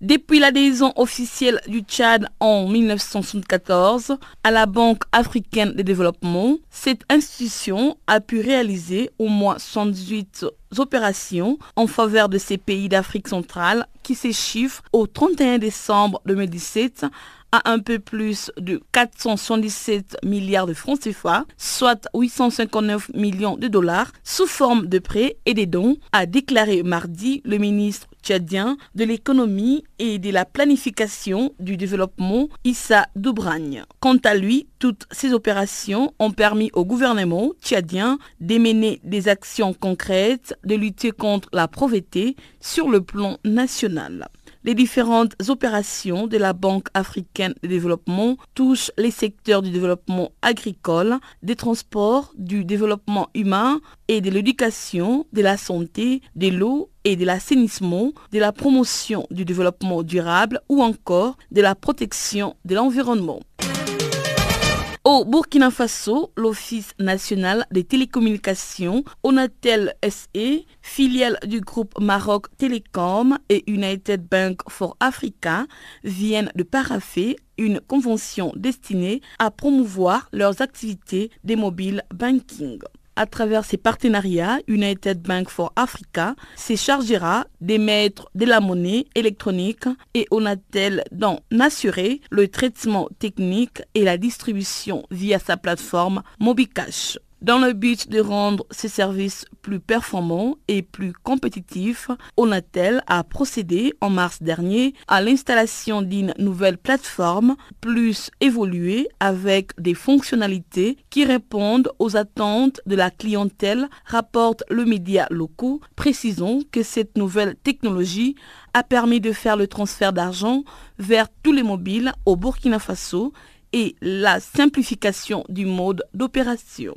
Depuis l'adhésion officielle du Tchad en 1974 à la Banque africaine de développement, cette institution a pu réaliser au moins 118 opérations en faveur de ces pays d'Afrique centrale qui s'échiffrent au 31 décembre 2017 à un peu plus de 477 milliards de francs CFA, soit 859 millions de dollars, sous forme de prêts et des dons, a déclaré mardi le ministre tchadien de l'économie et de la planification du développement Issa Doubragne. Quant à lui, toutes ces opérations ont permis au gouvernement tchadien d'émener des actions concrètes de lutter contre la pauvreté sur le plan national. Les différentes opérations de la Banque africaine de développement touchent les secteurs du développement agricole, des transports, du développement humain et de l'éducation, de la santé, de l'eau et de l'assainissement, de la promotion du développement durable ou encore de la protection de l'environnement. Au Burkina Faso, l'Office national des télécommunications, Onatel SE, filiale du groupe Maroc Télécom et United Bank for Africa, viennent de paraffer une convention destinée à promouvoir leurs activités des mobile banking à travers ses partenariats, United Bank for Africa se chargera d'émettre de la monnaie électronique et on a-t-elle d'en assurer le traitement technique et la distribution via sa plateforme MobiCash. Dans le but de rendre ces services plus performants et plus compétitifs, Onatel a procédé en mars dernier à l'installation d'une nouvelle plateforme plus évoluée avec des fonctionnalités qui répondent aux attentes de la clientèle, rapporte le média locaux. Précisons que cette nouvelle technologie a permis de faire le transfert d'argent vers tous les mobiles au Burkina Faso et la simplification du mode d'opération.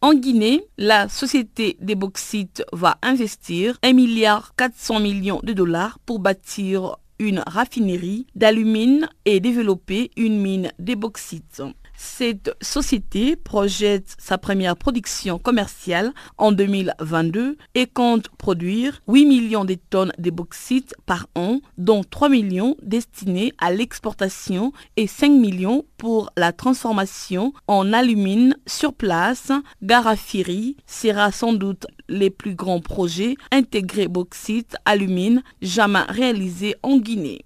En Guinée, la société des bauxites va investir 1 milliard 400 millions de dollars pour bâtir une raffinerie d'alumine et développer une mine des bauxites. Cette société projette sa première production commerciale en 2022 et compte produire 8 millions de tonnes de bauxite par an, dont 3 millions destinés à l'exportation et 5 millions pour la transformation en alumine sur place. Garafiri sera sans doute les plus grands projets intégrés bauxite, alumine jamais réalisés en Guinée.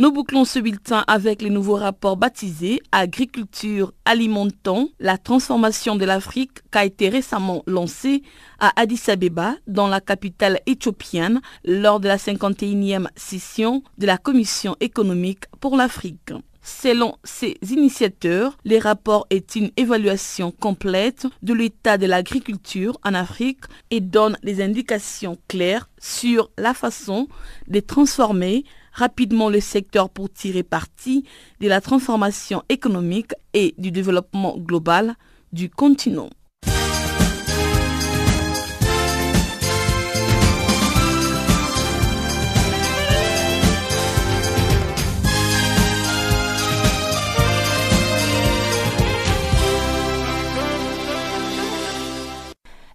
Nous bouclons ce bulletin avec les nouveaux rapports baptisés Agriculture alimentant la transformation de l'Afrique qui a été récemment lancé à Addis Abeba, dans la capitale éthiopienne, lors de la 51e session de la Commission économique pour l'Afrique. Selon ces initiateurs, les rapports est une évaluation complète de l'état de l'agriculture en Afrique et donne des indications claires sur la façon de transformer rapidement le secteur pour tirer parti de la transformation économique et du développement global du continent.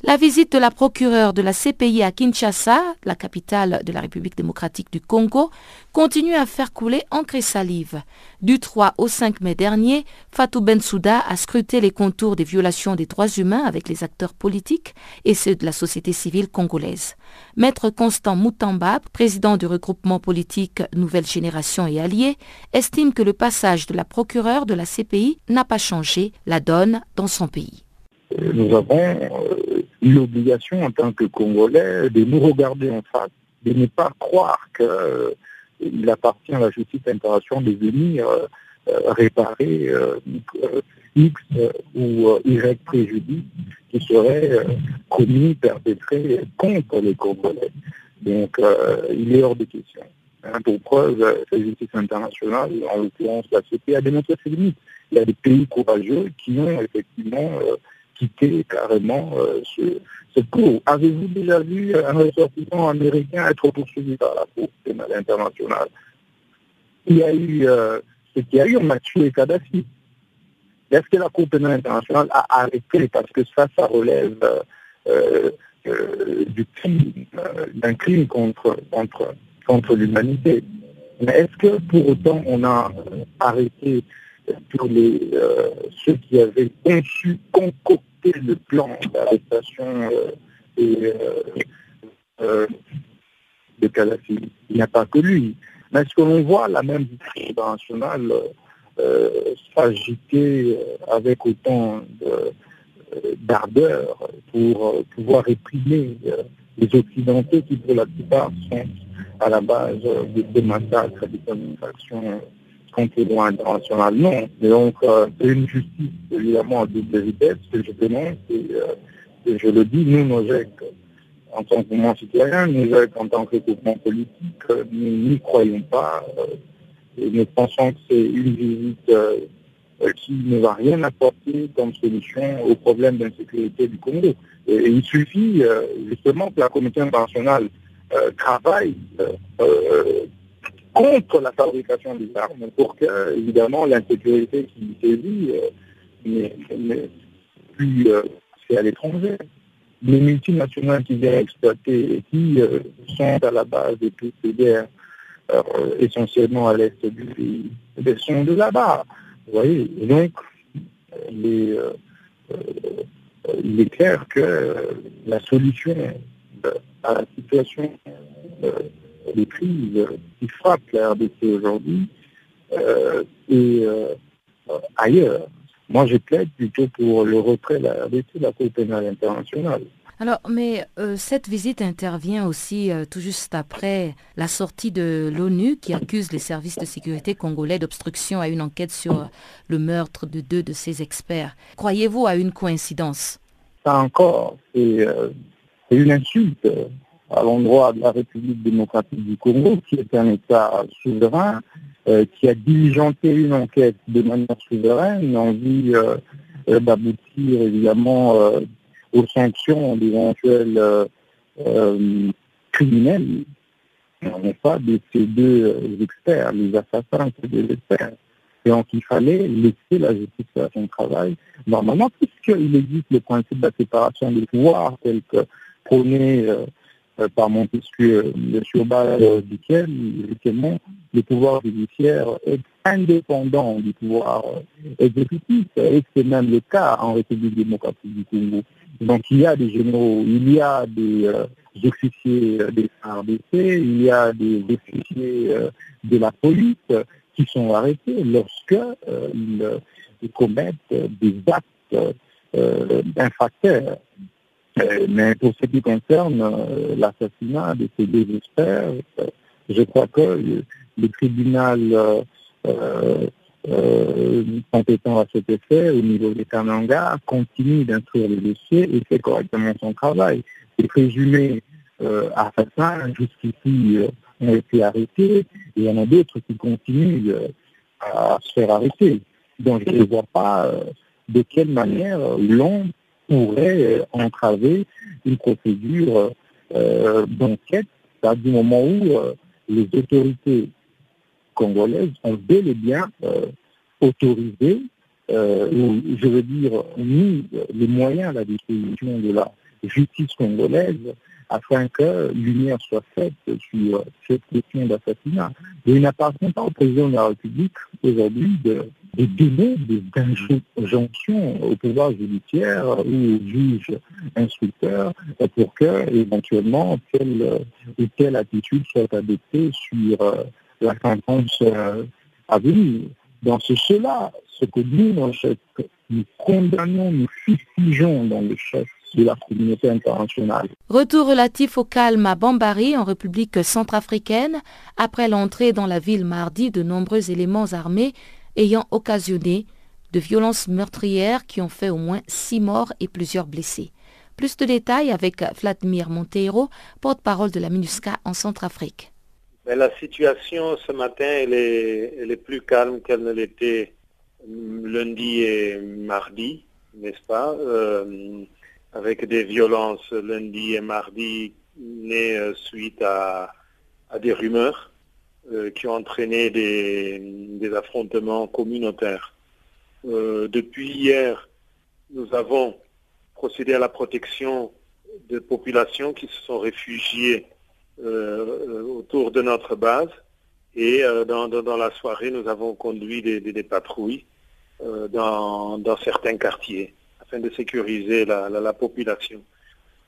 La visite de la procureure de la CPI à Kinshasa, la capitale de la République démocratique du Congo, continue à faire couler encre et salive. Du 3 au 5 mai dernier, Fatou Bensouda a scruté les contours des violations des droits humains avec les acteurs politiques et ceux de la société civile congolaise. Maître Constant Moutamba, président du regroupement politique Nouvelle Génération et Alliés, estime que le passage de la procureure de la CPI n'a pas changé la donne dans son pays. Nous avons euh, l'obligation en tant que Congolais de nous regarder en face, de ne pas croire qu'il euh, appartient à la justice internationale de venir euh, réparer X ou Y préjudice qui serait commis, perpétré contre les Congolais. Donc il est hors de question. Hein, pour preuve, la justice internationale, en l'occurrence la CP, a démontré ses limites. Il y a des pays courageux qui ont effectivement quitter carrément euh, ce, cours. Avez-vous déjà vu un ressortissant américain être poursuivi par la Cour pénale internationale? Il y a eu euh, ce qu'il y a eu, on a tué Kadhafi. Est-ce que la Cour pénale internationale a arrêté? Parce que ça, ça relève euh, du crime, d'un crime contre, contre, contre l'humanité. Mais est-ce que pour autant on a arrêté tous les, ceux qui avaient conçu, concocté le plan d'arrestation et, de Kadhafi Il n'y a pas que lui. Mais est-ce que l'on voit la même internationale euh, s'agiter euh, avec autant euh, d'ardeur pour pouvoir réprimer les Occidentaux qui, pour la plupart, sont à la base des massacres, des actions droit international. Non. Et donc, c'est une justice, évidemment, à double vitesse que je dénonce et, je le dis, nous, nos en tant que mouvement citoyen, nous, en tant que mouvement politique, nous n'y croyons pas. Et nous pensons que c'est une visite euh, qui ne va rien apporter comme solution au problème d'insécurité du Congo. Et, il suffit euh, justement que la communauté internationale euh, travaille contre la fabrication des armes pour que, évidemment, l'insécurité qui sévit n'est plus c'est à l'étranger. Les multinationales qui viennent exploiter et qui sont à la base de toutes ces guerres euh, essentiellement à l'est du pays, elles sont de là-bas. Vous voyez, donc, il euh, est, clair que la solution à la situation des crises qui frappe la RDC aujourd'hui est ailleurs. Moi, je plaide plutôt pour le retrait de la RDC de la Cour pénale internationale. Alors, mais euh, cette visite intervient aussi euh, tout juste après la sortie de l'ONU qui accuse les services de sécurité congolais d'obstruction à une enquête sur euh, le meurtre de deux de ses experts. Croyez-vous à une coïncidence? Ça encore, c'est une insulte à l'endroit de la République démocratique du Congo, qui est un État souverain, qui a diligenté une enquête de manière souveraine en vue d'aboutir évidemment aux sanctions d'éventuels euh, euh, criminels, non pas de ces deux euh, experts, les assassins, ces deux experts. Et donc il fallait laisser la justice faire son travail. Normalement, puisqu'il existe le principe de la séparation des pouvoirs tel que prôné euh, par Montesquieu, sur base duquel, le pouvoir judiciaire est indépendant du pouvoir exécutif, et c'est même le cas en République démocratique du Congo. Donc il y a des généraux, il y a des euh, officiers des RDC, il y a des officiers euh, de la police qui sont arrêtés lorsque ils, commettent des actes infracteurs. Mais pour ce qui concerne l'assassinat de ces deux experts, je crois que le tribunal euh, compétent à cet effet au niveau des Kananga continue d'instruire les dossiers et fait correctement son travail. Les présumés euh, assassins jusqu'ici euh, ont été arrêtés et il y en a d'autres qui continuent euh, à se faire arrêter. Donc je ne vois pas de quelle manière l'on pourrait entraver une procédure d'enquête à du moment où les autorités congolaises ont bel et bien euh, autorisé, euh, ou je veux dire mis les moyens à la disposition de la justice congolaise afin que lumière soit faite sur cette question d'assassinat. il n'appartient pas au président de la République aujourd'hui de, donner des injonctions au pouvoir judiciaire ou au juge instructeur pour que éventuellement telle ou telle attitude soit adoptée sur euh, la sentence euh, à venir. Dans ce cela, ce que nous, nous condamnons, nous fustigeons dans le chef de la communauté internationale. Retour relatif au calme à Bambari, en République centrafricaine, après l'entrée dans la ville mardi de nombreux éléments armés ayant occasionné de violences meurtrières qui ont fait au moins six morts et plusieurs blessés. Plus de détails avec Vladimir Monteiro, porte-parole de la MINUSCA en Centrafrique. La situation ce matin, elle est, plus calme qu'elle ne l'était lundi et mardi, n'est-ce pas? Euh, Avec des violences lundi et mardi nées euh, suite à, des rumeurs euh, qui ont entraîné des, des affrontements communautaires. depuis hier, nous avons procédé à la protection de populations qui se sont réfugiées autour de notre base. Et dans, la soirée, nous avons conduit des, patrouilles dans, certains quartiers afin de sécuriser la, population.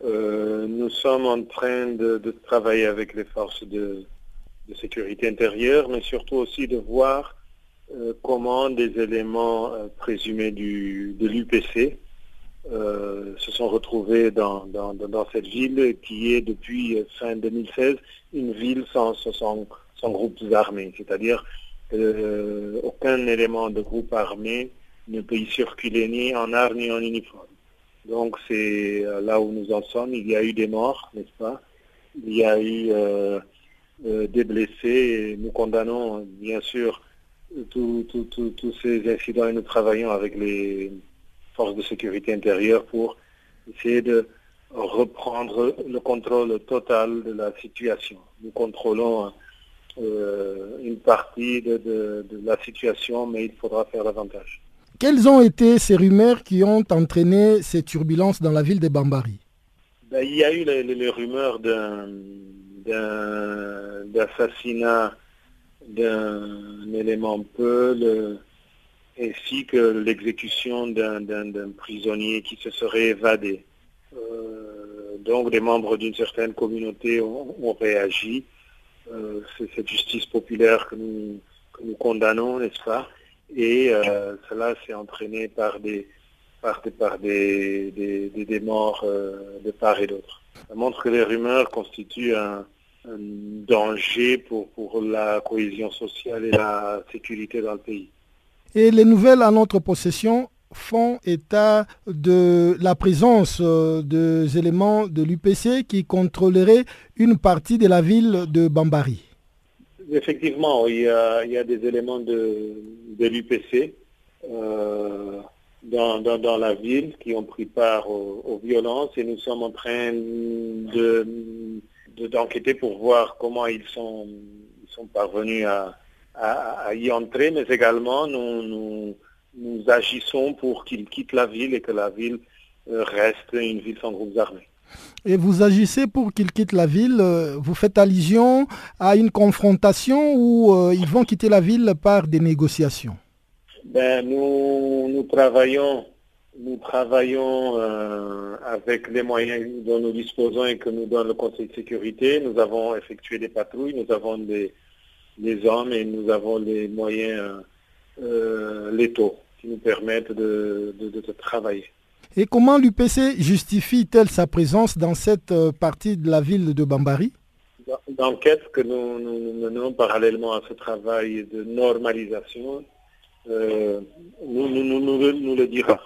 nous sommes en train de, travailler avec les forces de, sécurité intérieure, mais surtout aussi de voir comment des éléments présumés de l'UPC euh, se sont retrouvés dans, cette ville qui est depuis fin 2016 une ville sans, sans, groupes armés, c'est-à-dire euh, aucun élément de groupe armé ne peut y circuler ni en art ni en uniforme. Donc c'est euh, là où nous en sommes. Il y a eu des morts, n'est-ce pas? Il y a eu des blessés et nous condamnons bien sûr tous ces incidents et nous travaillons avec les forces de sécurité intérieure pour essayer de reprendre le contrôle total de la situation. Nous contrôlons euh, une partie de, la situation, mais il faudra faire davantage. Quelles ont été ces rumeurs qui ont entraîné ces turbulences dans la ville de Bambari? Ben, Il y a eu les, rumeurs d'assassinat d'un élément peu, ainsi que l'exécution d'un prisonnier qui se serait évadé. Euh, donc des membres d'une certaine communauté ont, réagi. Euh, c'est cette justice populaire que nous, nous condamnons, n'est-ce pas? Et euh, cela s'est entraîné par des, par des, des, des, morts de part et d'autre. Ça montre que les rumeurs constituent un danger pour, pour la cohésion sociale et la sécurité dans le pays. Et les nouvelles à notre possession font état de la présence euh, des éléments de l'UPC qui contrôleraient une partie de la ville de Bambari. Effectivement, il y a, des éléments de, l'UPC euh, dans, la ville qui ont pris part aux, violences et nous sommes en train d'enquêter pour voir comment ils sont parvenus à, à, y entrer, mais également nous, nous, agissons pour qu'ils quittent la ville et que la ville euh, reste une ville sans groupes armés. Et vous agissez pour qu'ils quittent la ville, euh, vous faites allusion à une confrontation ou euh, ils vont quitter la ville par des négociations ben, nous, nous travaillons, nous travaillons avec les moyens dont nous disposons et que nous donne le Conseil de sécurité. Nous avons effectué des patrouilles, nous avons des, hommes et nous avons les moyens euh, létaux qui nous permettent de, travailler. Et comment l'UPC justifie-t-elle sa présence dans cette euh, partie de la ville de Bambari? L'enquête que nous, menons parallèlement à ce travail de normalisation euh, nous, nous, le dira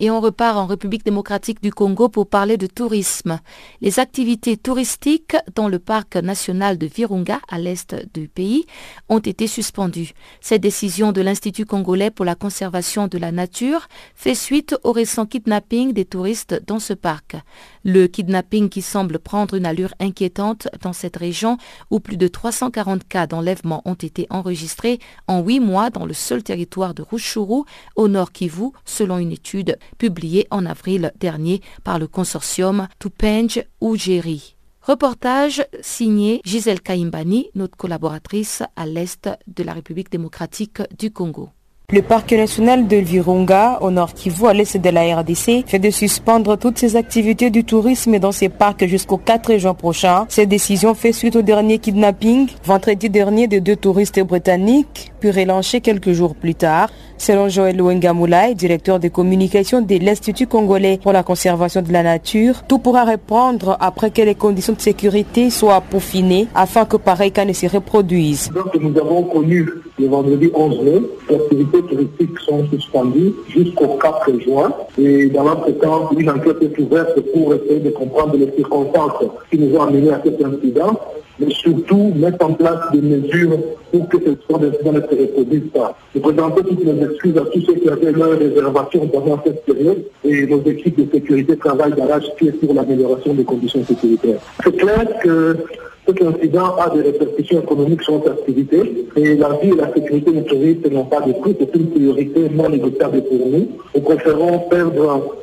et on repart en République démocratique du Congo pour parler de tourisme. Les activités touristiques dans le parc national de Virunga, à l'est du pays, ont été suspendues. Cette décision de l'Institut congolais pour la conservation de la nature fait suite au récent kidnapping des touristes dans ce parc. Le kidnapping qui semble prendre une allure inquiétante dans cette région où plus de 340 cas d'enlèvement ont été enregistrés en huit mois dans le seul territoire de Rushuru, au nord Kivu, selon une étude publiée en avril dernier par le consortium Tupenge Ugeri. Reportage signé Gisèle Kaimbani, notre collaboratrice à l'est de la République démocratique du Congo. Le parc national de Virunga, au nord Kivu, à l'est de la RDC, fait de suspendre toutes ses activités du tourisme dans ces parcs jusqu'au 4 juin prochain. Cette décision fait suite au dernier kidnapping, vendredi dernier, de deux touristes britanniques, puis relancé quelques jours plus tard. Selon Joël Wengamoulay, directeur de communication de l'Institut congolais pour la conservation de la nature, tout pourra reprendre après que les conditions de sécurité soient peaufinées afin que pareil cas ne se reproduise. Donc nous avons connu le vendredi 11 mai, les activités touristiques sont suspendues jusqu'au 4 juin et dans notre temps, une enquête est ouverte pour essayer de comprendre les circonstances qui nous ont amenés à cet incident mais surtout mettre en place des mesures pour que ce soit des ne se reproduisent pas. Je présenter toutes mes excuses à tous ceux qui avaient leur réservation pendant cette période et nos équipes de sécurité travaillent d'arrache-pied pour l'amélioration des conditions sécuritaires. C'est clair que cet incident a des répercussions économiques sur notre activité et la vie et la sécurité de nos touristes n'ont pas de prix, c'est une priorité non négociable pour nous. Nous préférons perdre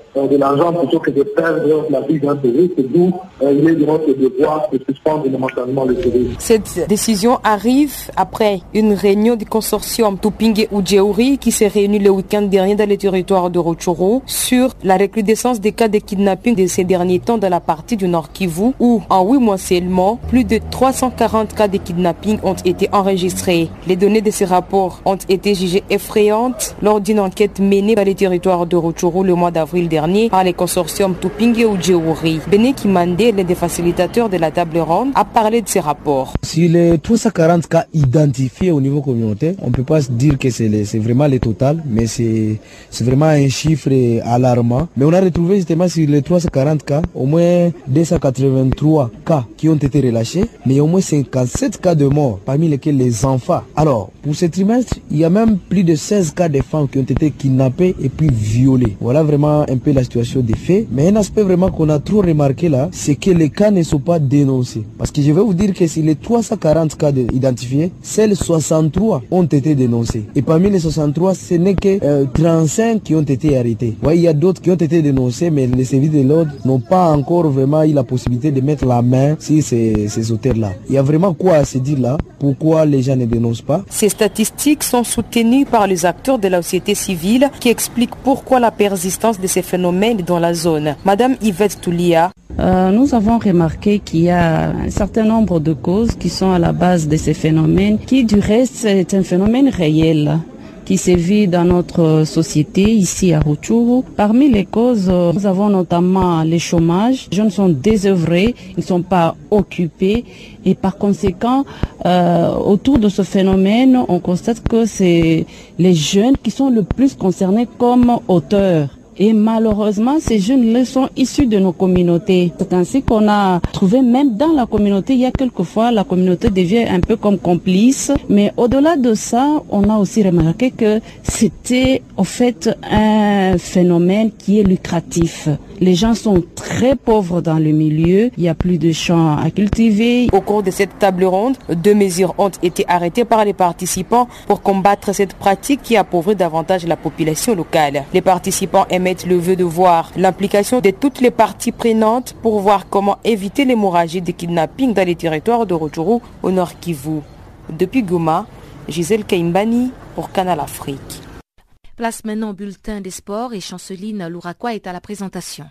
le tourisme. Cette décision arrive après une réunion du consortium Tupingue Ujeuri qui s'est réunie le week-end dernier dans les territoires de Rochoro sur la recrudescence des cas de kidnapping de ces derniers temps dans la partie du Nord Kivu où en huit mois seulement, plus de 340 cas de kidnapping ont été enregistrés. Les données de ces rapports ont été jugées effrayantes lors d'une enquête menée dans les territoires de Rochoro le mois d'avril dernier par les consortiums Tupingue Ujeuri. Bene Kimande, l'un des facilitateurs de la table ronde, a parlé de ces rapports. Si les 340 cas identifiés au niveau communautaire, on ne peut pas dire que c'est vraiment le total, mais c'est vraiment un chiffre alarmant. Mais on a retrouvé justement sur les 340 cas, au moins 283 cas qui ont été relâchés, mais au moins 57 cas de mort, parmi lesquels les enfants. Alors, pour ce trimestre, il y a même plus de 16 cas de femmes qui ont été kidnappées et puis violées. Voilà vraiment un peu la situation des faits. Mais un aspect vraiment qu'on a trop remarqué là, c'est que les cas ne sont pas dénoncés. Parce que je vais vous dire que sur les 340 cas identifiés, seuls 63 ont été dénoncés. Et parmi les 63, ce n'est que 35 euh, qui ont été arrêtés. Ouais, il y a d'autres qui ont été dénoncés, mais les services de l'ordre n'ont pas encore vraiment eu la possibilité de mettre la main sur ces, ces auteurs-là. Il y a vraiment quoi à se dire là? Pourquoi les gens ne dénoncent pas? Ces statistiques sont soutenues par les acteurs de la société civile qui expliquent pourquoi la persistance de ces phénomènes dans la zone. Madame Yvette Toulia. Euh, nous avons remarqué qu'il y a un certain nombre de causes qui sont à la base de ces phénomènes, qui du reste est un phénomène réel qui sévit dans notre société ici à Rutshuru. Parmi les causes, nous avons notamment le chômage. Les jeunes sont désœuvrés, ils ne sont pas occupés et par conséquent, euh, autour de ce phénomène, on constate que c'est les jeunes qui sont le plus concernés comme auteurs. Et malheureusement, ces jeunes-là sont issus de nos communautés. C'est ainsi qu'on a trouvé même dans la communauté, il y a quelquefois, la communauté devient un peu comme complice. Mais au-delà de ça, on a aussi remarqué que c'était au fait un phénomène qui est lucratif. Les gens sont très pauvres dans le milieu. Il y a plus de champs à cultiver. Au cours de cette table ronde, deux mesures ont été arrêtées par les participants pour combattre cette pratique qui appauvrit davantage la population locale. Les participants émettent le vœu de voir l'implication de toutes les parties prenantes pour voir comment éviter l'hémorragie des kidnappings dans les territoires de Rotjourou au nord Kivu. Depuis Goma, Gisèle Kaimbani pour Canal Afrique. Place maintenant bulletin des sports et Chanceline Louraquois est à la présentation.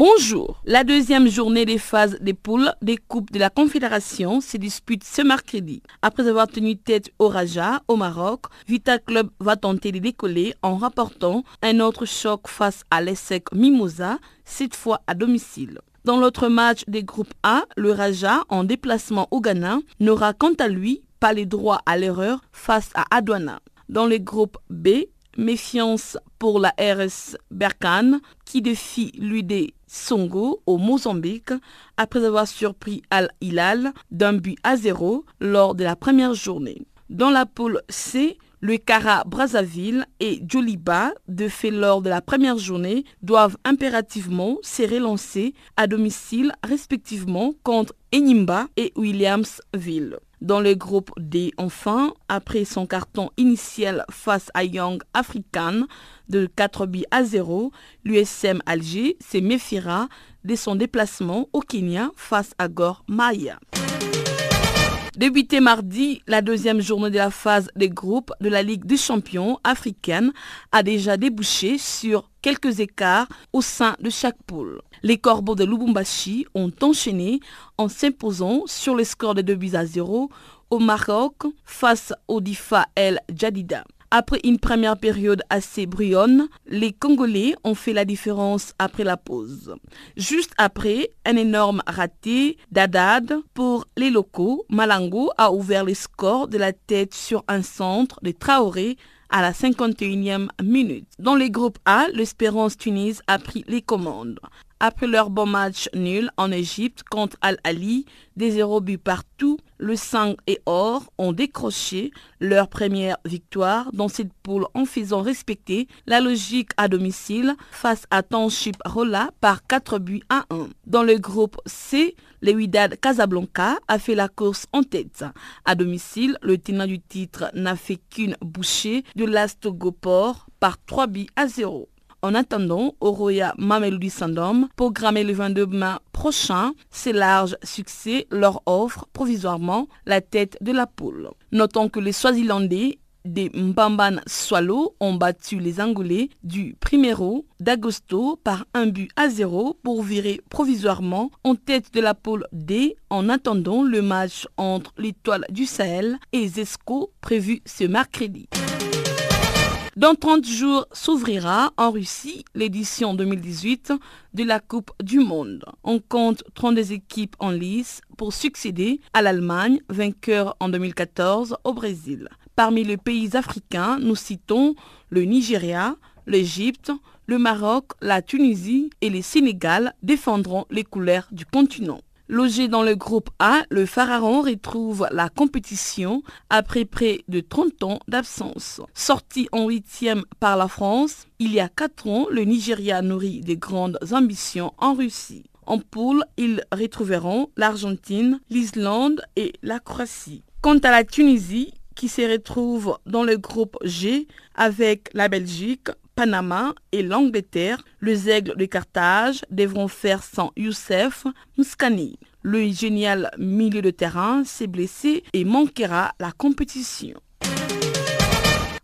Bonjour. La deuxième journée des phases des poules des Coupes de la Confédération se dispute ce mercredi. Après avoir tenu tête au Raja, au Maroc, Vita Club va tenter de décoller en rapportant un autre choc face à l'ESSEC Mimosa, cette fois à domicile. Dans l'autre match des groupes A, le Raja, en déplacement au Ghana, n'aura quant à lui pas les droits à l'erreur face à Adouana. Dans les groupes B, méfiance pour la RS Berkane qui défie l'UD Songo au Mozambique après avoir surpris Al Hilal d'un but à zéro lors de la première journée. Dans la poule C, le Cara Brazzaville et Joliba, de fait lors de la première journée, doivent impérativement se relancer à domicile respectivement contre Enimba et Williamsville. Dans le groupe D, enfin, après son carton initial face à Young African de 4 buts à 0, l'USM Alger se méfiera de son déplacement au Kenya face à Gor Maya. Débuté mardi, la deuxième journée de la phase des groupes de la Ligue des champions africaine a déjà débouché sur quelques écarts au sein de chaque poule. Les Corbeaux de Lubumbashi ont enchaîné en s'imposant sur le score de 2 buts à 0 au Maroc face au Difa El Jadida. Après une première période assez bruyante, les Congolais ont fait la différence après la pause. Juste après, un énorme raté d'Adad pour les locaux, Malango a ouvert les scores de la tête sur un centre de Traoré à la 51e minute. Dans les groupes A, l'Espérance Tunis a pris les commandes. Après leur bon match nul en Égypte contre Al-Ali, des 0 buts partout, le 5 et Or ont décroché leur première victoire dans cette poule en faisant respecter la logique à domicile face à Township Rolla par 4 buts à 1. Dans le groupe C, le Wydad Casablanca a fait la course en tête. À domicile, le tenant du titre n'a fait qu'une bouchée de l'Astogoport par 3 buts à 0. En attendant, Oroya Mamelodi Sandom, programmé le 22 mai prochain, c'est large succès leur offre provisoirement la tête de la poule. Notons que les Swazilandais des Mbamban Swallow ont battu les Angolais du Primero d'Agosto par un but à zéro pour virer provisoirement en tête de la poule D en attendant le match entre l'étoile du Sahel et Zesco prévu ce mercredi. Dans 30 jours s'ouvrira en Russie l'édition 2018 de la Coupe du Monde. On compte 32 équipes en lice pour succéder à l'Allemagne, vainqueur en 2014 au Brésil. Parmi les pays africains, nous citons le Nigeria, l'Égypte, le Maroc, la Tunisie et le Sénégal défendront les couleurs du continent. Logé dans le groupe A, le Pharaon retrouve la compétition après près de 30 ans d'absence. Sorti en huitième par la France, il y a 4 ans, le Nigeria nourrit de grandes ambitions en Russie. En poule, ils retrouveront l'Argentine, l'Islande et la Croatie. Quant à la Tunisie, qui se retrouve dans le groupe G avec la Belgique, Panama et l'Angleterre, les aigles de Carthage devront faire sans Youssef Mouskani. Le génial milieu de terrain s'est blessé et manquera la compétition.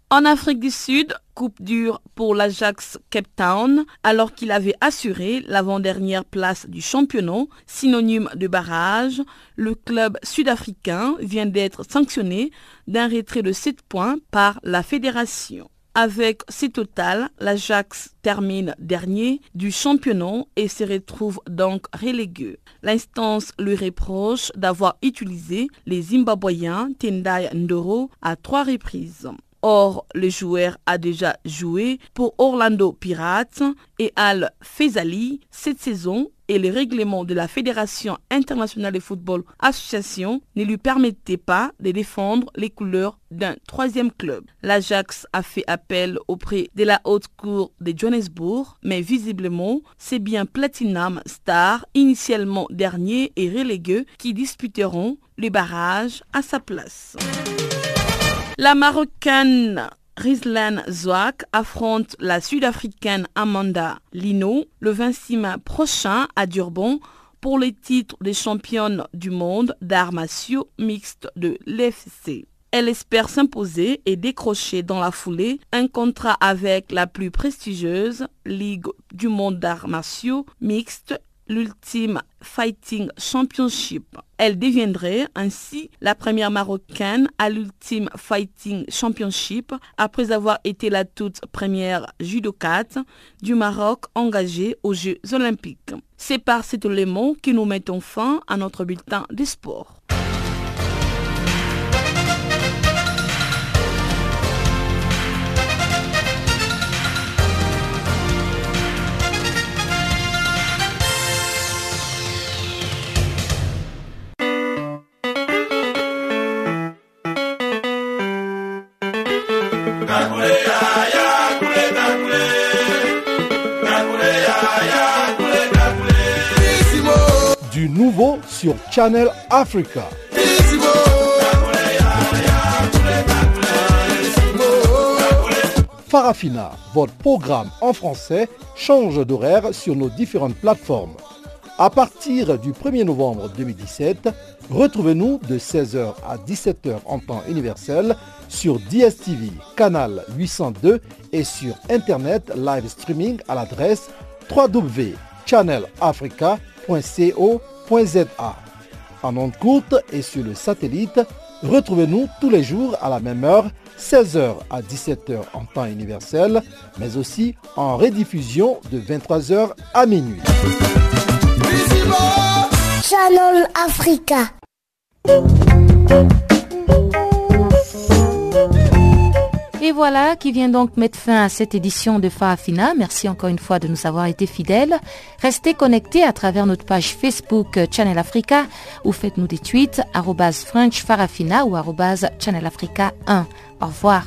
En Afrique du Sud, coupe dure pour l'Ajax Cape Town alors qu'il avait assuré l'avant-dernière place du championnat, synonyme de barrage. Le club sud-africain vient d'être sanctionné d'un retrait de 7 points par la fédération. Avec ce total, l'Ajax termine dernier du championnat et se retrouve donc relégué. L'instance lui reproche d'avoir utilisé les Zimbabwéens Tendai Ndoro à trois reprises. Or, le joueur a déjà joué pour Orlando Pirates et Al Fezali cette saison et le règlement de la Fédération internationale de football association ne lui permettait pas de défendre les couleurs d'un troisième club. L'Ajax a fait appel auprès de la haute cour de Johannesburg, mais visiblement, c'est bien Platinum Star, initialement dernier et relégué, qui disputeront les barrages à sa place. La Marocaine Rizlan Zouak affronte la Sud-Africaine Amanda Lino le 26 mai prochain à Durban pour les titres de championne du monde d'arts martiaux mixtes de l'FC. Elle espère s'imposer et décrocher dans la foulée un contrat avec la plus prestigieuse Ligue du monde d'arts martiaux mixtes l'Ultime Fighting Championship. Elle deviendrait ainsi la première marocaine à l'Ultime Fighting Championship après avoir été la toute première judokate du Maroc engagée aux Jeux olympiques. C'est par cet élément que nous mettons fin à notre bulletin des sports. Nouveau sur Channel Africa. Farafina, votre programme en français, change d'horaire sur nos différentes plateformes. À partir du 1er novembre 2017, retrouvez-nous de 16h à 17h en temps universel sur DSTV, canal 802 et sur Internet live streaming à l'adresse En ondes courtes et sur le satellite, retrouvez-nous tous les jours à la même heure, 16h à 17h en temps universel, mais aussi en rediffusion de 23h à minuit. Et voilà qui vient donc mettre fin à cette édition de Farafina. Merci encore une fois de nous avoir été fidèles. Restez connectés à travers notre page Facebook Channel Africa ou faites-nous des tweets French Farafina ou Channel Africa 1. Au revoir.